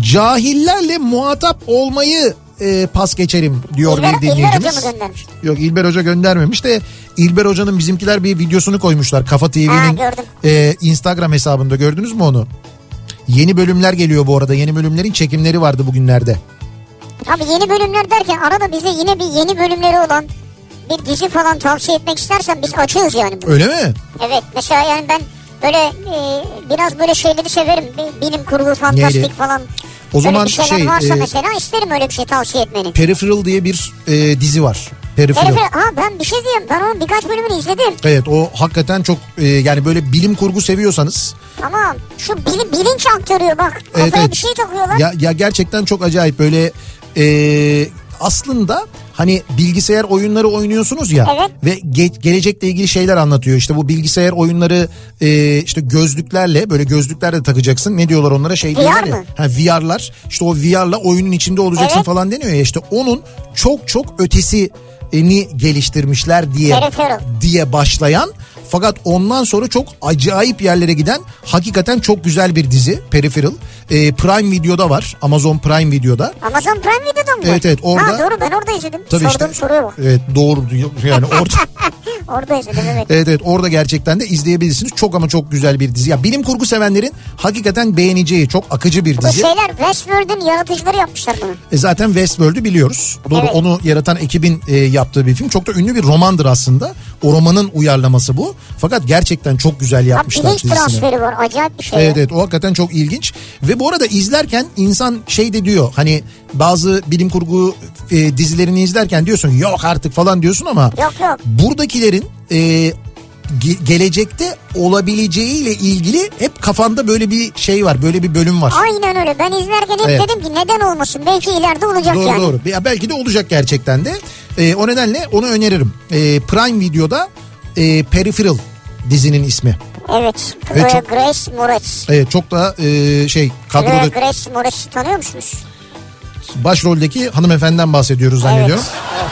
Speaker 1: Cahillerle muhatap olmayı e, pas geçerim diyor
Speaker 2: İlber,
Speaker 1: bir
Speaker 2: İlber
Speaker 1: dinleyicimiz.
Speaker 2: Hoca mı göndermiş?
Speaker 1: Yok İlber Hoca göndermemiş de İlber Hoca'nın bizimkiler bir videosunu koymuşlar. Kafa TV'nin e, Instagram hesabında gördünüz mü onu? Yeni bölümler geliyor bu arada. Yeni bölümlerin çekimleri vardı bugünlerde.
Speaker 2: Abi yeni bölümler derken arada bize yine bir yeni bölümleri olan bir dizi falan tavsiye etmek istersen biz açığız yani. bunu.
Speaker 1: Öyle mi?
Speaker 2: Evet mesela yani ben böyle e, biraz böyle şeyleri severim. Bilim kurgu, fantastik
Speaker 1: Neydi?
Speaker 2: falan.
Speaker 1: O
Speaker 2: Öyle
Speaker 1: zaman
Speaker 2: bir şeyler
Speaker 1: şey,
Speaker 2: varsa
Speaker 1: e,
Speaker 2: mesela isterim öyle bir şey tavsiye etmeni.
Speaker 1: Peripheral diye bir e, dizi var. Peripheral.
Speaker 2: Periferi, ha ben bir şey diyeyim. Ben onun birkaç bölümünü izledim.
Speaker 1: Evet o hakikaten çok e, yani böyle bilim kurgu seviyorsanız
Speaker 2: Tamam. Şu bil- bilinç aktarıyor bak. Kafaya
Speaker 1: Evet, evet.
Speaker 2: bir şey takıyorlar.
Speaker 1: ya ya gerçekten çok acayip böyle e, aslında hani bilgisayar oyunları oynuyorsunuz ya
Speaker 2: Evet.
Speaker 1: ve ge- gelecekle ilgili şeyler anlatıyor. İşte bu bilgisayar oyunları e, işte gözlüklerle böyle gözlüklerle takacaksın. Ne diyorlar onlara şey
Speaker 2: VR
Speaker 1: diyorlar ya.
Speaker 2: mı?
Speaker 1: Ha VR'lar. İşte o VR'la oyunun içinde olacaksın
Speaker 2: Evet.
Speaker 1: falan deniyor ya. İşte onun çok çok ötesi ni geliştirmişler diye diye başlayan fakat ondan sonra çok acayip yerlere giden hakikaten çok güzel bir dizi Peripheral. Ee, Prime Video'da var. Amazon Prime Video'da.
Speaker 2: Amazon Prime Video'da mı?
Speaker 1: Evet, evet, orada-
Speaker 2: Ha doğru ben orada izledim.
Speaker 1: Tabii
Speaker 2: Sorduğum
Speaker 1: işte.
Speaker 2: soruya bak.
Speaker 1: Evet doğru. Yani orada
Speaker 2: Orada izledim evet.
Speaker 1: Evet evet orada gerçekten de izleyebilirsiniz. Çok ama çok güzel bir dizi. Ya bilim kurgu sevenlerin hakikaten beğeneceği çok akıcı bir
Speaker 2: Bu
Speaker 1: dizi.
Speaker 2: şeyler Westworld'ün yaratıcıları yapmışlar bunu.
Speaker 1: E zaten Westworld'ü biliyoruz. Doğru
Speaker 2: Evet.
Speaker 1: onu yaratan ekibin e, yaptığı bir film. Çok da ünlü bir romandır aslında. O romanın uyarlaması bu. Fakat gerçekten çok güzel yapmışlar
Speaker 2: bilinç
Speaker 1: dizisini.
Speaker 2: transferi var acayip bir şey.
Speaker 1: Evet evet o hakikaten çok ilginç. Ve bu arada izlerken insan şey de diyor hani bazı bilim kurgu e, dizilerini izlerken diyorsun yok artık falan diyorsun ama
Speaker 2: Yok yok.
Speaker 1: buradakilerin e, ge- gelecekte olabileceğiyle ilgili hep kafanda böyle bir şey var böyle bir bölüm var.
Speaker 2: Aynen öyle. Ben izlerken hep
Speaker 1: Evet.
Speaker 2: dedim ki neden olmasın? Belki ileride olacak
Speaker 1: Doğru
Speaker 2: yani.
Speaker 1: doğru. Ya belki de olacak gerçekten de. E, o nedenle onu öneririm. E, Prime Video'da e, Peripheral dizinin ismi.
Speaker 2: Evet.
Speaker 1: Evet,
Speaker 2: Böyle
Speaker 1: çok-
Speaker 2: Grace Moretz.
Speaker 1: Evet çok da e, şey kadroda
Speaker 2: Grace Moretz'i tanıyor musunuz?
Speaker 1: başroldeki hanımefendiden bahsediyoruz zannediyorum.
Speaker 2: Evet.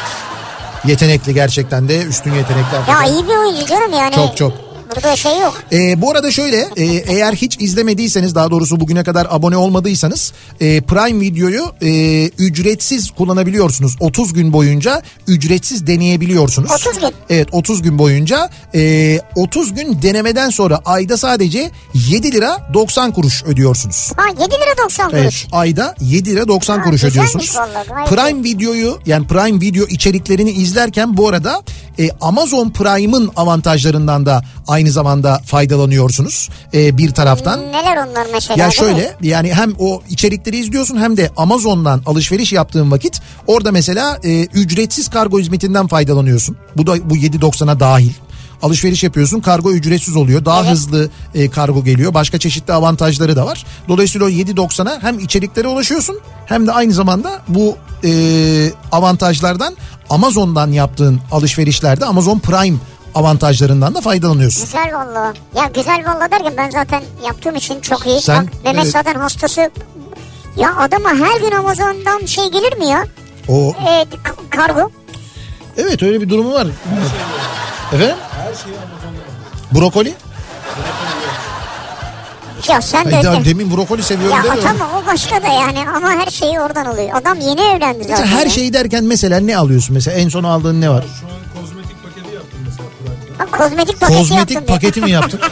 Speaker 1: Yetenekli gerçekten de üstün yetenekler.
Speaker 2: Ya iyi bir oyuncu canım yani.
Speaker 1: Çok, çok.
Speaker 2: Burada şey yok.
Speaker 1: Ee, bu arada şöyle e, eğer hiç izlemediyseniz daha doğrusu bugüne kadar abone olmadıysanız e, Prime Video'yu e, ücretsiz kullanabiliyorsunuz. 30 gün boyunca ücretsiz deneyebiliyorsunuz.
Speaker 2: 30 gün.
Speaker 1: Evet 30 gün boyunca e, 30 gün denemeden sonra ayda sadece 7 lira 90 kuruş ödüyorsunuz.
Speaker 2: Ha 7 lira 90 kuruş.
Speaker 1: Evet ayda 7 lira 90
Speaker 2: Ha,
Speaker 1: kuruş ödüyorsunuz.
Speaker 2: vallahi,
Speaker 1: Prime videoyu yani Prime video içeriklerini izlerken bu arada e, Amazon Prime'ın avantajlarından da aynı zamanda faydalanıyorsunuz e, bir taraftan.
Speaker 2: Neler onlar mesela?
Speaker 1: Ya şöyle yani hem o içerikleri izliyorsun hem de Amazon'dan alışveriş yaptığın vakit orada mesela e, ücretsiz kargo hizmetinden faydalanıyorsun. Bu da bu 7.90'a dahil. Alışveriş yapıyorsun kargo ücretsiz oluyor. Daha
Speaker 2: Evet.
Speaker 1: hızlı e, kargo geliyor. Başka çeşitli avantajları da var. Dolayısıyla o 7.90'a hem içeriklere ulaşıyorsun hem de aynı zamanda bu e, avantajlardan Amazon'dan yaptığın alışverişlerde Amazon Prime avantajlarından da faydalanıyorsun.
Speaker 2: Güzel valla. Ya güzel valla derken ben zaten yaptığım için çok iyi.
Speaker 1: Sen-
Speaker 2: Bak Mehmet
Speaker 1: evet.
Speaker 2: zaten hastası Ya adama her gün Amazon'dan şey gelir mi ya?
Speaker 1: O
Speaker 2: Ee, kargo.
Speaker 1: evet öyle bir durumu var. Efendim? Brokoli?
Speaker 2: Ya sen de...
Speaker 1: Daha demin brokoli seviyorum
Speaker 2: ya
Speaker 1: demiyorum.
Speaker 2: tamam o başka da yani ama her şeyi oradan alıyor. Adam yeni evlendi zaten.
Speaker 1: Mesela her
Speaker 2: ya.
Speaker 1: şeyi derken mesela ne alıyorsun mesela en son aldığın ne var?
Speaker 3: Şu an kozmetik paketi yaptım mesela.
Speaker 2: Bak, kozmetik paketi yaptım
Speaker 1: Kozmetik paketi mi yaptın?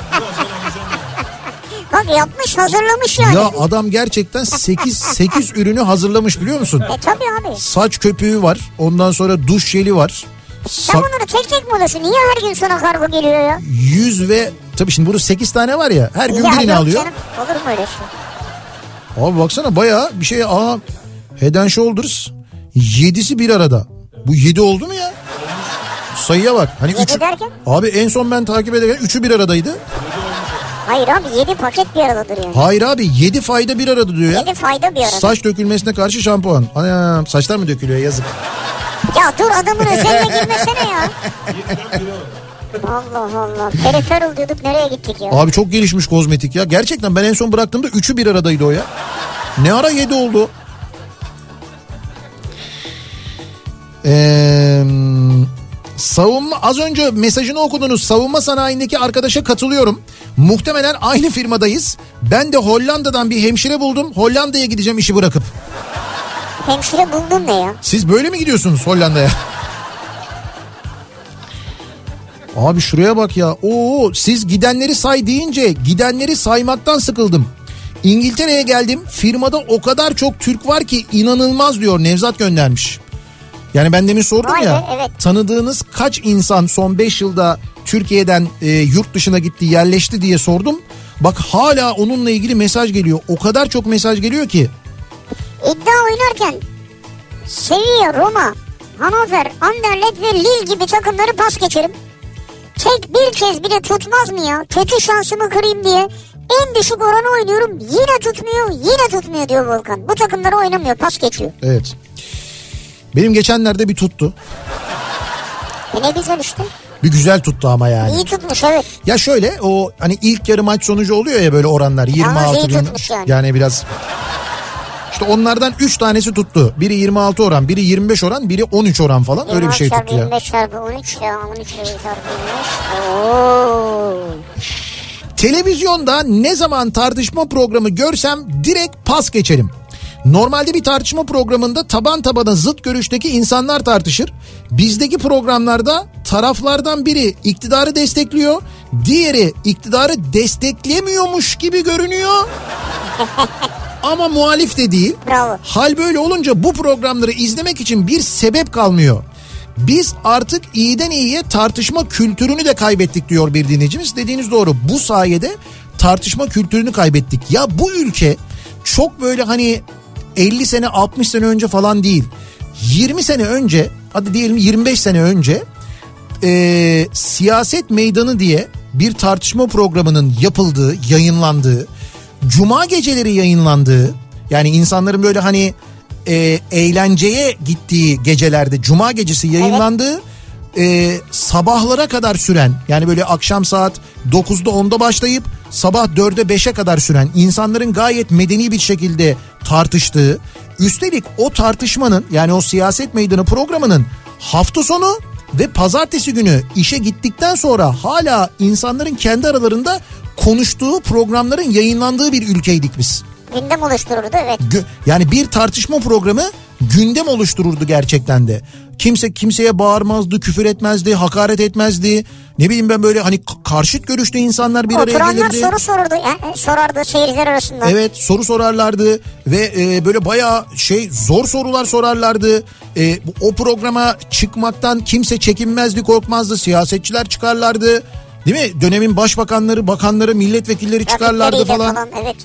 Speaker 2: Bak yapmış hazırlamış yani.
Speaker 1: ya adam gerçekten 8 8 ürünü hazırlamış biliyor musun?
Speaker 2: E tabii abi.
Speaker 1: Saç köpüğü var. Ondan sonra duş jeli var.
Speaker 2: Sen bunları tek tek mi alıyorsun? Niye her gün sana kargo geliyor ya?
Speaker 1: yüz ve tabii şimdi burada 8 tane var ya. Her gün
Speaker 2: ya
Speaker 1: birini alıyor.
Speaker 2: canım, Olur mu öyle şey?
Speaker 1: Abi baksana bayağı bir şey aa Head and Shoulders 7'si bir arada. Bu 7 oldu mu ya? Sayıya bak. Hani
Speaker 2: Yedi
Speaker 1: üçü-
Speaker 2: derken?
Speaker 1: Abi en son ben takip ederken 3'ü bir aradaydı.
Speaker 2: Hayır abi 7 paket bir aradadır yani.
Speaker 1: Hayır abi 7 fayda bir arada diyor ya.
Speaker 2: 7 fayda bir arada.
Speaker 1: Saç dökülmesine karşı şampuan. Anam saçlar mı dökülüyor yazık.
Speaker 2: Ya dur adamın özeline girmesene ya. Allah Allah. Periferal diyorduk nereye gittik ya?
Speaker 1: Abi çok gelişmiş kozmetik ya. Gerçekten ben en son bıraktığımda 3'ü bir aradaydı o ya. Ne ara 7 oldu? Ee, savunma az önce mesajını okudunuz. Savunma sanayindeki arkadaşa katılıyorum. Muhtemelen aynı firmadayız. Ben de Hollanda'dan bir hemşire buldum. Hollanda'ya gideceğim işi bırakıp.
Speaker 2: Hemşire buldun ne ya?
Speaker 1: Siz böyle mi gidiyorsunuz Hollanda'ya? Abi şuraya bak ya. Oo siz gidenleri say deyince gidenleri saymaktan sıkıldım. İngiltere'ye geldim. Firmada o kadar çok Türk var ki inanılmaz diyor Nevzat göndermiş. Yani ben demin sordum
Speaker 2: Vay be,
Speaker 1: ya.
Speaker 2: evet.
Speaker 1: Tanıdığınız kaç insan son 5 yılda Türkiye'den e, yurt dışına gitti, yerleşti diye sordum. Bak hala onunla ilgili mesaj geliyor. O kadar çok mesaj geliyor ki.
Speaker 2: İddia oynarken Sevilla, Roma, Hannover, Anderlecht ve Lille gibi takımları pas geçerim. Tek bir kez bile tutmaz mı ya? Kötü şansımı kırayım diye. En düşük oranı oynuyorum. Yine tutmuyor, yine tutmuyor diyor Volkan. Bu takımları oynamıyor, pas geçiyor.
Speaker 1: Evet. Benim geçenlerde bir tuttu.
Speaker 2: E ne güzel işte.
Speaker 1: Bir güzel tuttu ama yani.
Speaker 2: İyi tutmuş evet.
Speaker 1: Ya şöyle o hani ilk yarı maç sonucu oluyor ya böyle oranlar 26
Speaker 2: iyi
Speaker 1: bin.
Speaker 2: tutmuş yani.
Speaker 1: biraz işte onlardan 3 tanesi tuttu. Biri 26 oran, biri 25 oran, biri 13 oran falan. Öyle bir şey
Speaker 2: 26
Speaker 1: tuttu ya.
Speaker 2: çarpı 25 çarpı 13 ya. 13 çarpı 25. Oo.
Speaker 1: Televizyonda ne zaman tartışma programı görsem direkt pas geçerim. Normalde bir tartışma programında taban tabana zıt görüşteki insanlar tartışır. Bizdeki programlarda taraflardan biri iktidarı destekliyor, diğeri iktidarı desteklemiyormuş gibi görünüyor. Ama muhalif de değil.
Speaker 2: Bravo.
Speaker 1: Hal böyle olunca bu programları izlemek için bir sebep kalmıyor. Biz artık iyiden iyiye tartışma kültürünü de kaybettik diyor bir dinleyicimiz. Dediğiniz doğru. Bu sayede tartışma kültürünü kaybettik. Ya bu ülke çok böyle hani 50 sene 60 sene önce falan değil. 20 sene önce hadi diyelim 25 sene önce e, siyaset meydanı diye bir tartışma programının yapıldığı, yayınlandığı, cuma geceleri yayınlandığı, yani insanların böyle hani e, eğlenceye gittiği gecelerde cuma gecesi yayınlandığı e, sabahlara kadar süren yani böyle akşam saat 9'da 10'da başlayıp sabah 4'e 5'e kadar süren insanların gayet medeni bir şekilde tartıştığı üstelik o tartışmanın yani o siyaset meydanı programının hafta sonu ve pazartesi günü işe gittikten sonra hala insanların kendi aralarında konuştuğu programların yayınlandığı bir ülkeydik biz.
Speaker 2: Gündem oluştururdu evet.
Speaker 1: Gö- yani bir tartışma programı gündem oluştururdu gerçekten de. Kimse kimseye bağırmazdı, küfür etmezdi, hakaret etmezdi. Ne bileyim ben böyle hani karşıt görüşte insanlar bir araya
Speaker 2: Oturanlar
Speaker 1: gelirdi.
Speaker 2: soru sorurdu, yani sorardı seyirciler arasında.
Speaker 1: Evet soru sorarlardı ve e, böyle bayağı şey zor sorular sorarlardı. E, o programa çıkmaktan kimse çekinmezdi, korkmazdı. Siyasetçiler çıkarlardı. Değil mi? Dönemin başbakanları, bakanları, milletvekilleri çıkarlardı falan.
Speaker 2: Evet.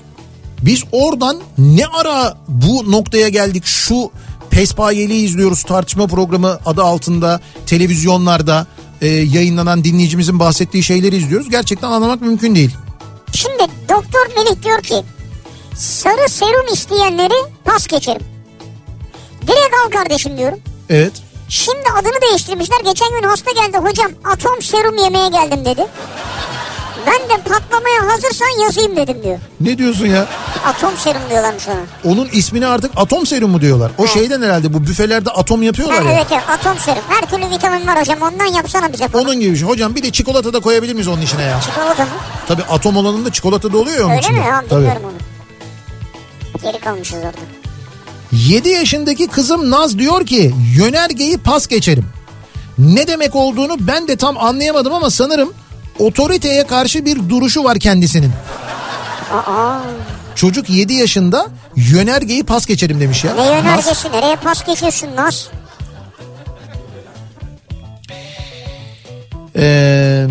Speaker 1: Biz oradan ne ara bu noktaya geldik şu Pespayeli izliyoruz tartışma programı adı altında televizyonlarda e, yayınlanan dinleyicimizin bahsettiği şeyleri izliyoruz. Gerçekten anlamak mümkün değil.
Speaker 2: Şimdi Doktor Melih diyor ki sarı serum isteyenleri pas geçerim. Direkt al kardeşim diyorum.
Speaker 1: Evet.
Speaker 2: Şimdi adını değiştirmişler. Geçen gün hasta geldi hocam atom serum yemeye geldim dedi. Ben de patlamaya hazırsan yazayım dedim diyor.
Speaker 1: Ne diyorsun ya?
Speaker 2: Atom serum diyorlarmış ona.
Speaker 1: Onun ismini artık atom serumu diyorlar. O şeyden herhalde bu büfelerde atom
Speaker 2: Ha,
Speaker 1: yapıyorlar ya.
Speaker 2: evet evet atom serum. Her türlü vitamin var hocam ondan yapsana bize falan.
Speaker 1: Onun gibi şey. Hocam bir de çikolata da koyabilir miyiz onun içine ya?
Speaker 2: Çikolata mı?
Speaker 1: Tabii atom olanında çikolata da oluyor ya onun
Speaker 2: Öyle
Speaker 1: içinde.
Speaker 2: mi? Ha,
Speaker 1: Tabii.
Speaker 2: bilmiyorum onu. Geri kalmışız orada.
Speaker 1: 7 yaşındaki kızım Naz diyor ki yönergeyi pas geçerim. Ne demek olduğunu ben de tam anlayamadım ama sanırım otoriteye karşı bir duruşu var kendisinin.
Speaker 2: Aa,
Speaker 1: Çocuk 7 yaşında yönergeyi pas geçerim demiş ya.
Speaker 2: ne
Speaker 1: Naz.
Speaker 2: yönergesi nereye pas geçiyorsun Naz?
Speaker 1: Ee,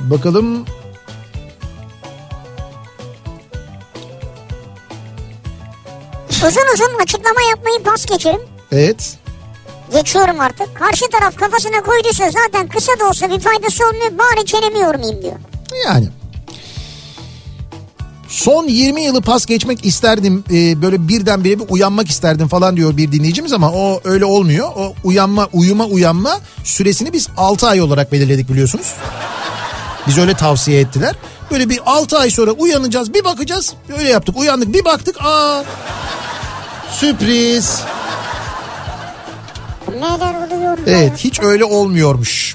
Speaker 1: bakalım
Speaker 2: Uzun uzun açıklama yapmayı pas geçerim.
Speaker 1: evet
Speaker 2: Geçiyorum artık. Karşı taraf kafasına koyduysa zaten kısa da olsa bir faydası olmuyor. Bari çenemi yormayayım diyor.
Speaker 1: yani. Son 20 yılı pas geçmek isterdim ee, böyle birdenbire bir uyanmak isterdim falan diyor bir dinleyicimiz ama o öyle olmuyor. O uyanma uyuma uyanma süresini biz 6 ay olarak belirledik biliyorsunuz. Biz öyle tavsiye ettiler. Böyle bir 6 ay sonra uyanacağız bir bakacağız öyle yaptık uyandık bir baktık aa sürpriz.
Speaker 2: Neler oluyor?
Speaker 1: Evet hiç öyle olmuyormuş.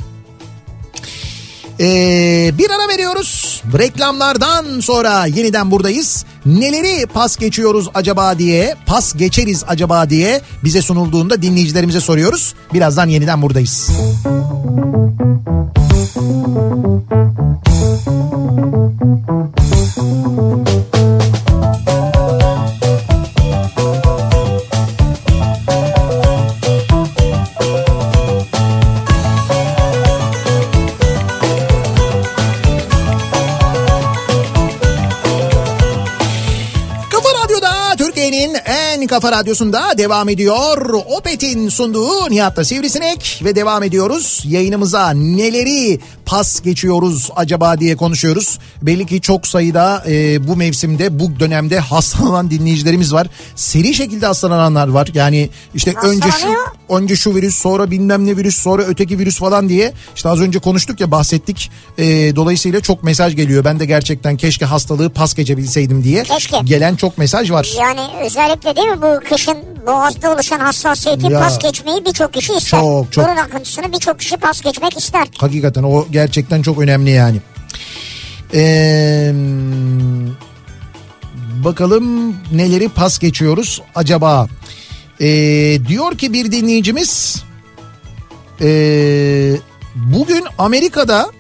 Speaker 1: Ee, bir ara veriyoruz. Reklamlardan sonra yeniden buradayız. Neleri pas geçiyoruz acaba diye, pas geçeriz acaba diye bize sunulduğunda dinleyicilerimize soruyoruz. Birazdan yeniden buradayız. Kafa En kafa radyosunda devam ediyor. Opet'in sunduğu Nihat'ta Sivrisinek ve devam ediyoruz. Yayınımıza neleri pas geçiyoruz acaba diye konuşuyoruz. Belli ki çok sayıda e, bu mevsimde bu dönemde hastalanan dinleyicilerimiz var. Seri şekilde hastalananlar var. Yani işte önce şu önce şu virüs sonra bilmem ne virüs sonra öteki virüs falan diye işte az önce konuştuk ya bahsettik. Ee, dolayısıyla çok mesaj geliyor. Ben de gerçekten keşke hastalığı pas geçebilseydim diye.
Speaker 2: Keşke.
Speaker 1: Gelen çok mesaj var.
Speaker 2: Yani özellikle değil mi bu kışın boğazda oluşan hassasiyeti
Speaker 1: Ya.
Speaker 2: pas geçmeyi birçok kişi ister.
Speaker 1: Çok, çok.
Speaker 2: Burun akıntısını birçok kişi pas geçmek ister.
Speaker 1: Hakikaten o gerçekten çok önemli yani. Ee, bakalım neleri pas geçiyoruz acaba? Ee, diyor ki bir dinleyicimiz ee, bugün Amerika'da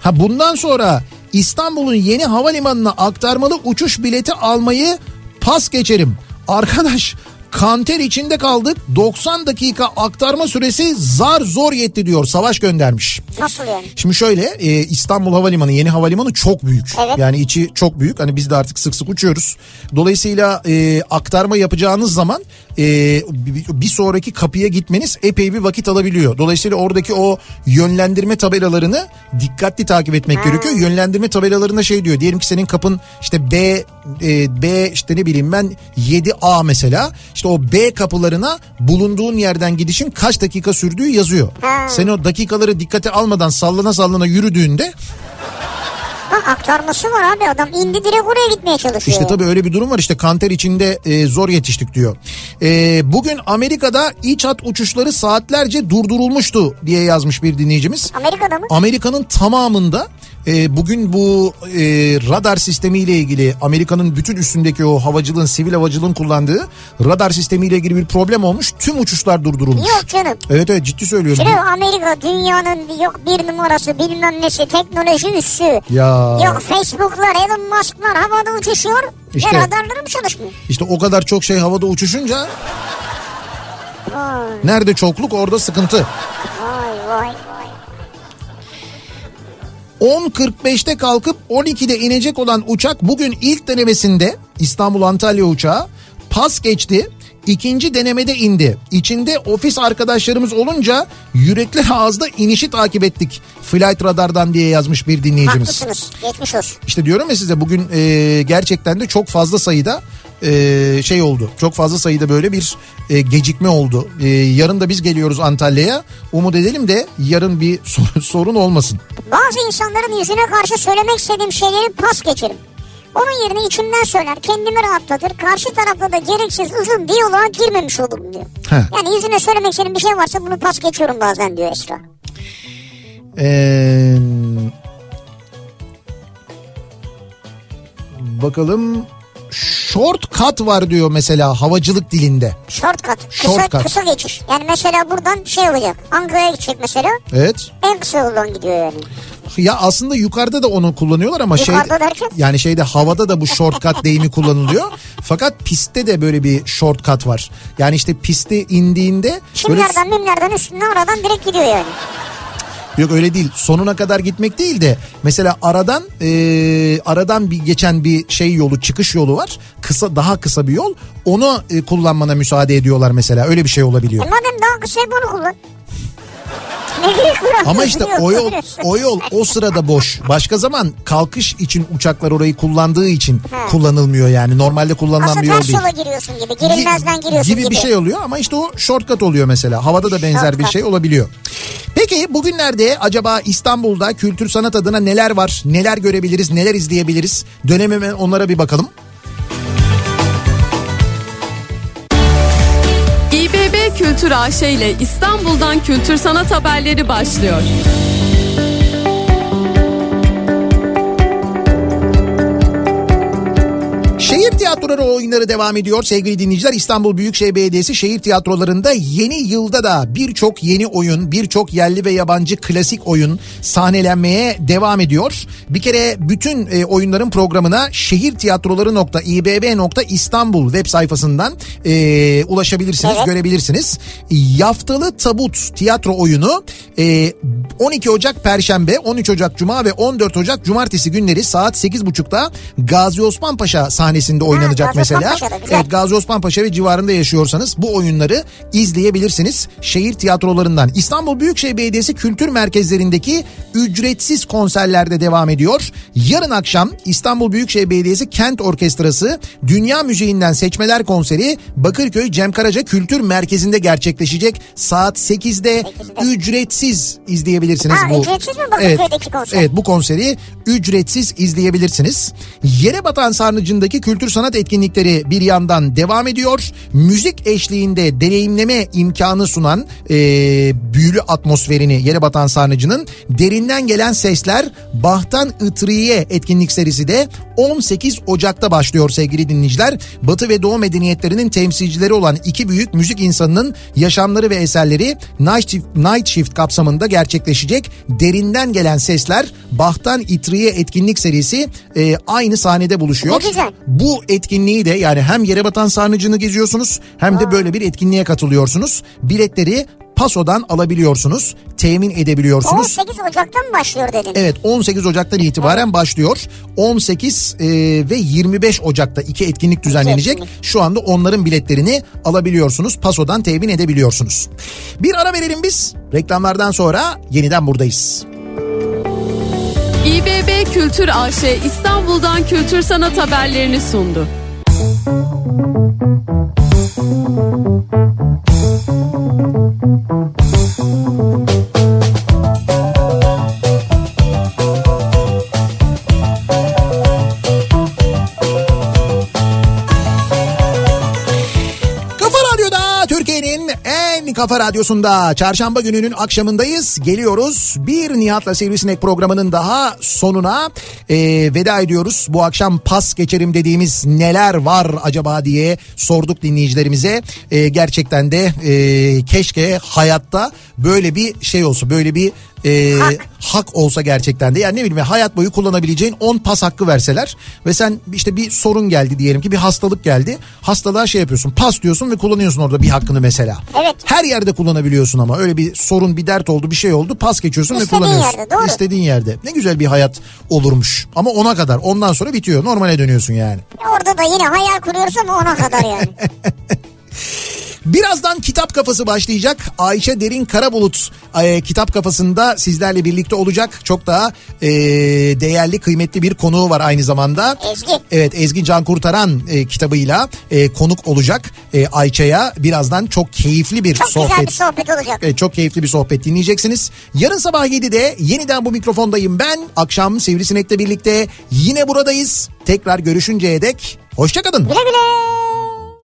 Speaker 1: ha bundan sonra İstanbul'un yeni havalimanına aktarmalı uçuş bileti almayı pas geçerim. Arkadaş kanter içinde kaldık 90 dakika aktarma süresi zar zor yetti diyor Savaş göndermiş.
Speaker 2: Nasıl yani?
Speaker 1: Şimdi şöyle e, İstanbul Havalimanı yeni havalimanı çok büyük.
Speaker 2: Evet.
Speaker 1: Yani içi çok büyük. Hani biz de artık sık sık uçuyoruz. Dolayısıyla e, aktarma yapacağınız zaman e, bir, bir sonraki kapıya gitmeniz epey bir vakit alabiliyor. Dolayısıyla oradaki o yönlendirme tabelalarını dikkatli takip etmek gerekiyor. Yönlendirme tabelalarında şey diyor. Diyelim ki senin kapın işte B e, B işte ne bileyim ben 7A mesela. İşte o B kapılarına bulunduğun yerden gidişin kaç dakika sürdüğü yazıyor.
Speaker 2: Ha.
Speaker 1: Sen o dakikaları dikkate almadan sallana sallana yürüdüğünde
Speaker 2: Ha aktarması var abi adam indi direkt oraya gitmeye çalışıyor.
Speaker 1: işte tabii öyle bir durum var işte kanter içinde e, zor yetiştik diyor. E, bugün Amerika'da iç hat uçuşları saatlerce durdurulmuştu diye yazmış bir dinleyicimiz.
Speaker 2: Amerika'da mı?
Speaker 1: Amerika'nın tamamında e, bugün bu e, radar sistemiyle ilgili Amerika'nın bütün üstündeki o havacılığın sivil havacılığın kullandığı radar sistemiyle ilgili bir problem olmuş. Tüm uçuşlar durdurulmuş.
Speaker 2: Yok canım.
Speaker 1: Evet evet ciddi söylüyorum.
Speaker 2: Şimdi Amerika dünyanın yok bir numarası bilmem nesi teknoloji üssü.
Speaker 1: Ya
Speaker 2: Yok Facebook'lar Elon Musk'lar havada uçuşuyor.
Speaker 1: İşte.
Speaker 2: Radarları mı çalışmıyor?
Speaker 1: işte o kadar çok şey havada uçuşunca
Speaker 2: Vay
Speaker 1: nerede çokluk orada sıkıntı.
Speaker 2: vay vay vay.
Speaker 1: 10.45'te kalkıp 12'de inecek olan uçak bugün ilk denemesinde İstanbul Antalya uçağı pas geçti. İkinci denemede indi. İçinde ofis arkadaşlarımız olunca yürekler ağızda inişi takip ettik. Flight Radar'dan diye yazmış bir dinleyicimiz.
Speaker 2: Haklısınız. Geçmiş olsun.
Speaker 1: İşte diyorum ya size bugün e, gerçekten de çok fazla sayıda e, şey oldu. Çok fazla sayıda böyle bir e, gecikme oldu. E, yarın da biz geliyoruz Antalya'ya. Umut edelim de yarın bir sorun, sorun olmasın.
Speaker 2: Bazı insanların yüzüne karşı söylemek istediğim şeyleri pas geçerim. Onun yerine içimden söyler, kendimi rahatlatır. Karşı tarafta da gereksiz uzun diyaloğa girmemiş olurum diyor.
Speaker 1: He.
Speaker 2: Yani yüzüne söylemek istediğim bir şey varsa bunu pas geçiyorum bazen diyor Esra.
Speaker 1: Ee, bakalım shortcut var diyor mesela havacılık dilinde.
Speaker 2: Shortcut. Kısa,
Speaker 1: Shortcut.
Speaker 2: kısa geçiş. Yani mesela buradan şey olacak. Ankara'ya gidecek mesela.
Speaker 1: Evet.
Speaker 2: En kısa yoldan gidiyor yani.
Speaker 1: Ya aslında yukarıda da onu kullanıyorlar ama şey yani şeyde havada da bu shortcut deyimi kullanılıyor. Fakat pistte de böyle bir shortcut var. Yani işte piste indiğinde böyle
Speaker 2: Çimlerden mimlerden üstüne aradan direkt gidiyor yani.
Speaker 1: Yok öyle değil. Sonuna kadar gitmek değil de mesela aradan e, aradan bir geçen bir şey yolu, çıkış yolu var. Kısa daha kısa bir yol. Onu e, kullanmana müsaade ediyorlar mesela. Öyle bir şey olabiliyor.
Speaker 2: E madem daha kısa bunu kullan.
Speaker 1: Ama işte o yol o yol o sırada boş. Başka zaman kalkış için uçaklar orayı kullandığı için
Speaker 2: Ha.
Speaker 1: kullanılmıyor yani. Normalde kullanılan
Speaker 2: Aslında
Speaker 1: bir yol değil.
Speaker 2: yola giriyorsun gibi. Girilmezden giriyorsun gibi.
Speaker 1: gibi bir şey oluyor ama işte o shortcut oluyor mesela. Havada da benzer bir
Speaker 2: Shortcut.
Speaker 1: şey olabiliyor. Peki bugünlerde acaba İstanbul'da kültür sanat adına neler var? Neler görebiliriz? Neler izleyebiliriz? Dönemime onlara bir bakalım.
Speaker 4: Kültür AŞ ile İstanbul'dan kültür sanat haberleri başlıyor.
Speaker 1: Şehir tiyatroları oyunları devam ediyor sevgili dinleyiciler. İstanbul Büyükşehir Belediyesi şehir tiyatrolarında yeni yılda da birçok yeni oyun, birçok yerli ve yabancı klasik oyun sahnelenmeye devam ediyor. Bir kere bütün e, oyunların programına şehirtiyatroları.ibb.istanbul web sayfasından e, ulaşabilirsiniz,
Speaker 2: Evet.
Speaker 1: görebilirsiniz. Yaftalı Tabut tiyatro oyunu e, 12 Ocak Perşembe, 13 Ocak Cuma ve 14 Ocak Cumartesi günleri saat 8.30'da Gazi Osman Paşa sahnesinde oynanacak
Speaker 2: Osman
Speaker 1: mesela.
Speaker 2: Paşa'da.
Speaker 1: Evet Gazi Osman Paşa ve civarında yaşıyorsanız bu oyunları izleyebilirsiniz şehir tiyatrolarından. İstanbul Büyükşehir Belediyesi kültür merkezlerindeki ücretsiz konserlerde devam ediyor. Yarın akşam İstanbul Büyükşehir Belediyesi Kent Orkestrası Dünya Müziğinden Seçmeler Konseri Bakırköy Cem Karaca Kültür Merkezi'nde gerçekleşecek. Saat 8'de
Speaker 2: 8'de.
Speaker 1: ücretsiz izleyebilirsiniz
Speaker 2: Ha,
Speaker 1: bu.
Speaker 2: ücretsiz mi Bakırköy'deki konser?
Speaker 1: Evet bu konseri ücretsiz izleyebilirsiniz. Yere batan sarnıcındaki kültür sanat etkinlikleri bir yandan devam ediyor. Müzik eşliğinde deneyimleme imkanı sunan e, büyülü atmosferini Yere batan sarnıcının derinden gelen sesler Bahtan Itriye etkinlik serisi de 18 Ocak'ta başlıyor sevgili dinleyiciler. Batı ve Doğu medeniyetlerinin temsilcileri olan iki büyük müzik insanının yaşamları ve eserleri Night Shift, Night Shift kapsamında gerçekleşecek. Derinden gelen sesler Bahtan İtriye etkinlik serisi e, aynı sahnede buluşuyor.
Speaker 2: Ne güzel.
Speaker 1: Bu etkinliği de yani hem yere batan sarnıcını geziyorsunuz hem de böyle bir etkinliğe katılıyorsunuz. Biletleri Paso'dan alabiliyorsunuz, temin edebiliyorsunuz.
Speaker 2: 18 Ocak'tan başlıyor dedin?
Speaker 1: Evet 18 Ocak'tan itibaren başlıyor. 18 e, ve 25 Ocak'ta iki etkinlik düzenlenecek. Şu anda onların biletlerini alabiliyorsunuz. Paso'dan temin edebiliyorsunuz. Bir ara verelim biz. Reklamlardan sonra yeniden buradayız.
Speaker 4: İBB Kültür AŞ İstanbul'dan kültür sanat haberlerini sundu.
Speaker 1: Kafa kafa radyosunda çarşamba gününün akşamındayız. Geliyoruz bir Nihat'la Sivrisinek programının daha sonuna e, veda ediyoruz. Bu akşam pas geçerim dediğimiz neler var acaba diye sorduk dinleyicilerimize. E, gerçekten de e, keşke hayatta böyle bir şey olsa böyle bir e,
Speaker 2: Hak.
Speaker 1: hak olsa gerçekten de yani ne bileyim hayat boyu kullanabileceğin 10 pas hakkı verseler ve sen işte bir sorun geldi diyelim ki bir hastalık geldi hastalığa şey yapıyorsun pas diyorsun ve kullanıyorsun orada bir hakkını mesela.
Speaker 2: Evet.
Speaker 1: Her yerde kullanabiliyorsun ama öyle bir sorun bir dert oldu bir şey oldu pas geçiyorsun
Speaker 2: İstediğin
Speaker 1: ve kullanıyorsun.
Speaker 2: yerde, doğru.
Speaker 1: İstediğin yerde ne güzel bir hayat olurmuş ama ona kadar ondan sonra bitiyor normale dönüyorsun yani.
Speaker 2: Orada da yine hayal kuruyoruz ama ona kadar yani.
Speaker 1: Birazdan kitap kafası başlayacak. Ayşe Derin Karabulut e, kitap kafasında sizlerle birlikte olacak. Çok daha e, değerli kıymetli bir konuğu var aynı zamanda.
Speaker 2: Ezgi.
Speaker 1: Evet Ezgi Can Kurtaran e, kitabıyla e, konuk olacak e, Ayça'ya birazdan çok keyifli bir
Speaker 2: Çok
Speaker 1: sohbet.
Speaker 2: güzel bir sohbet olacak.
Speaker 1: Evet, çok keyifli bir sohbet dinleyeceksiniz. Yarın sabah 7'de yeniden bu mikrofondayım ben. Akşam Sivrisinek'le birlikte yine buradayız. Tekrar görüşünceye dek hoşçakalın.
Speaker 2: Güle güle.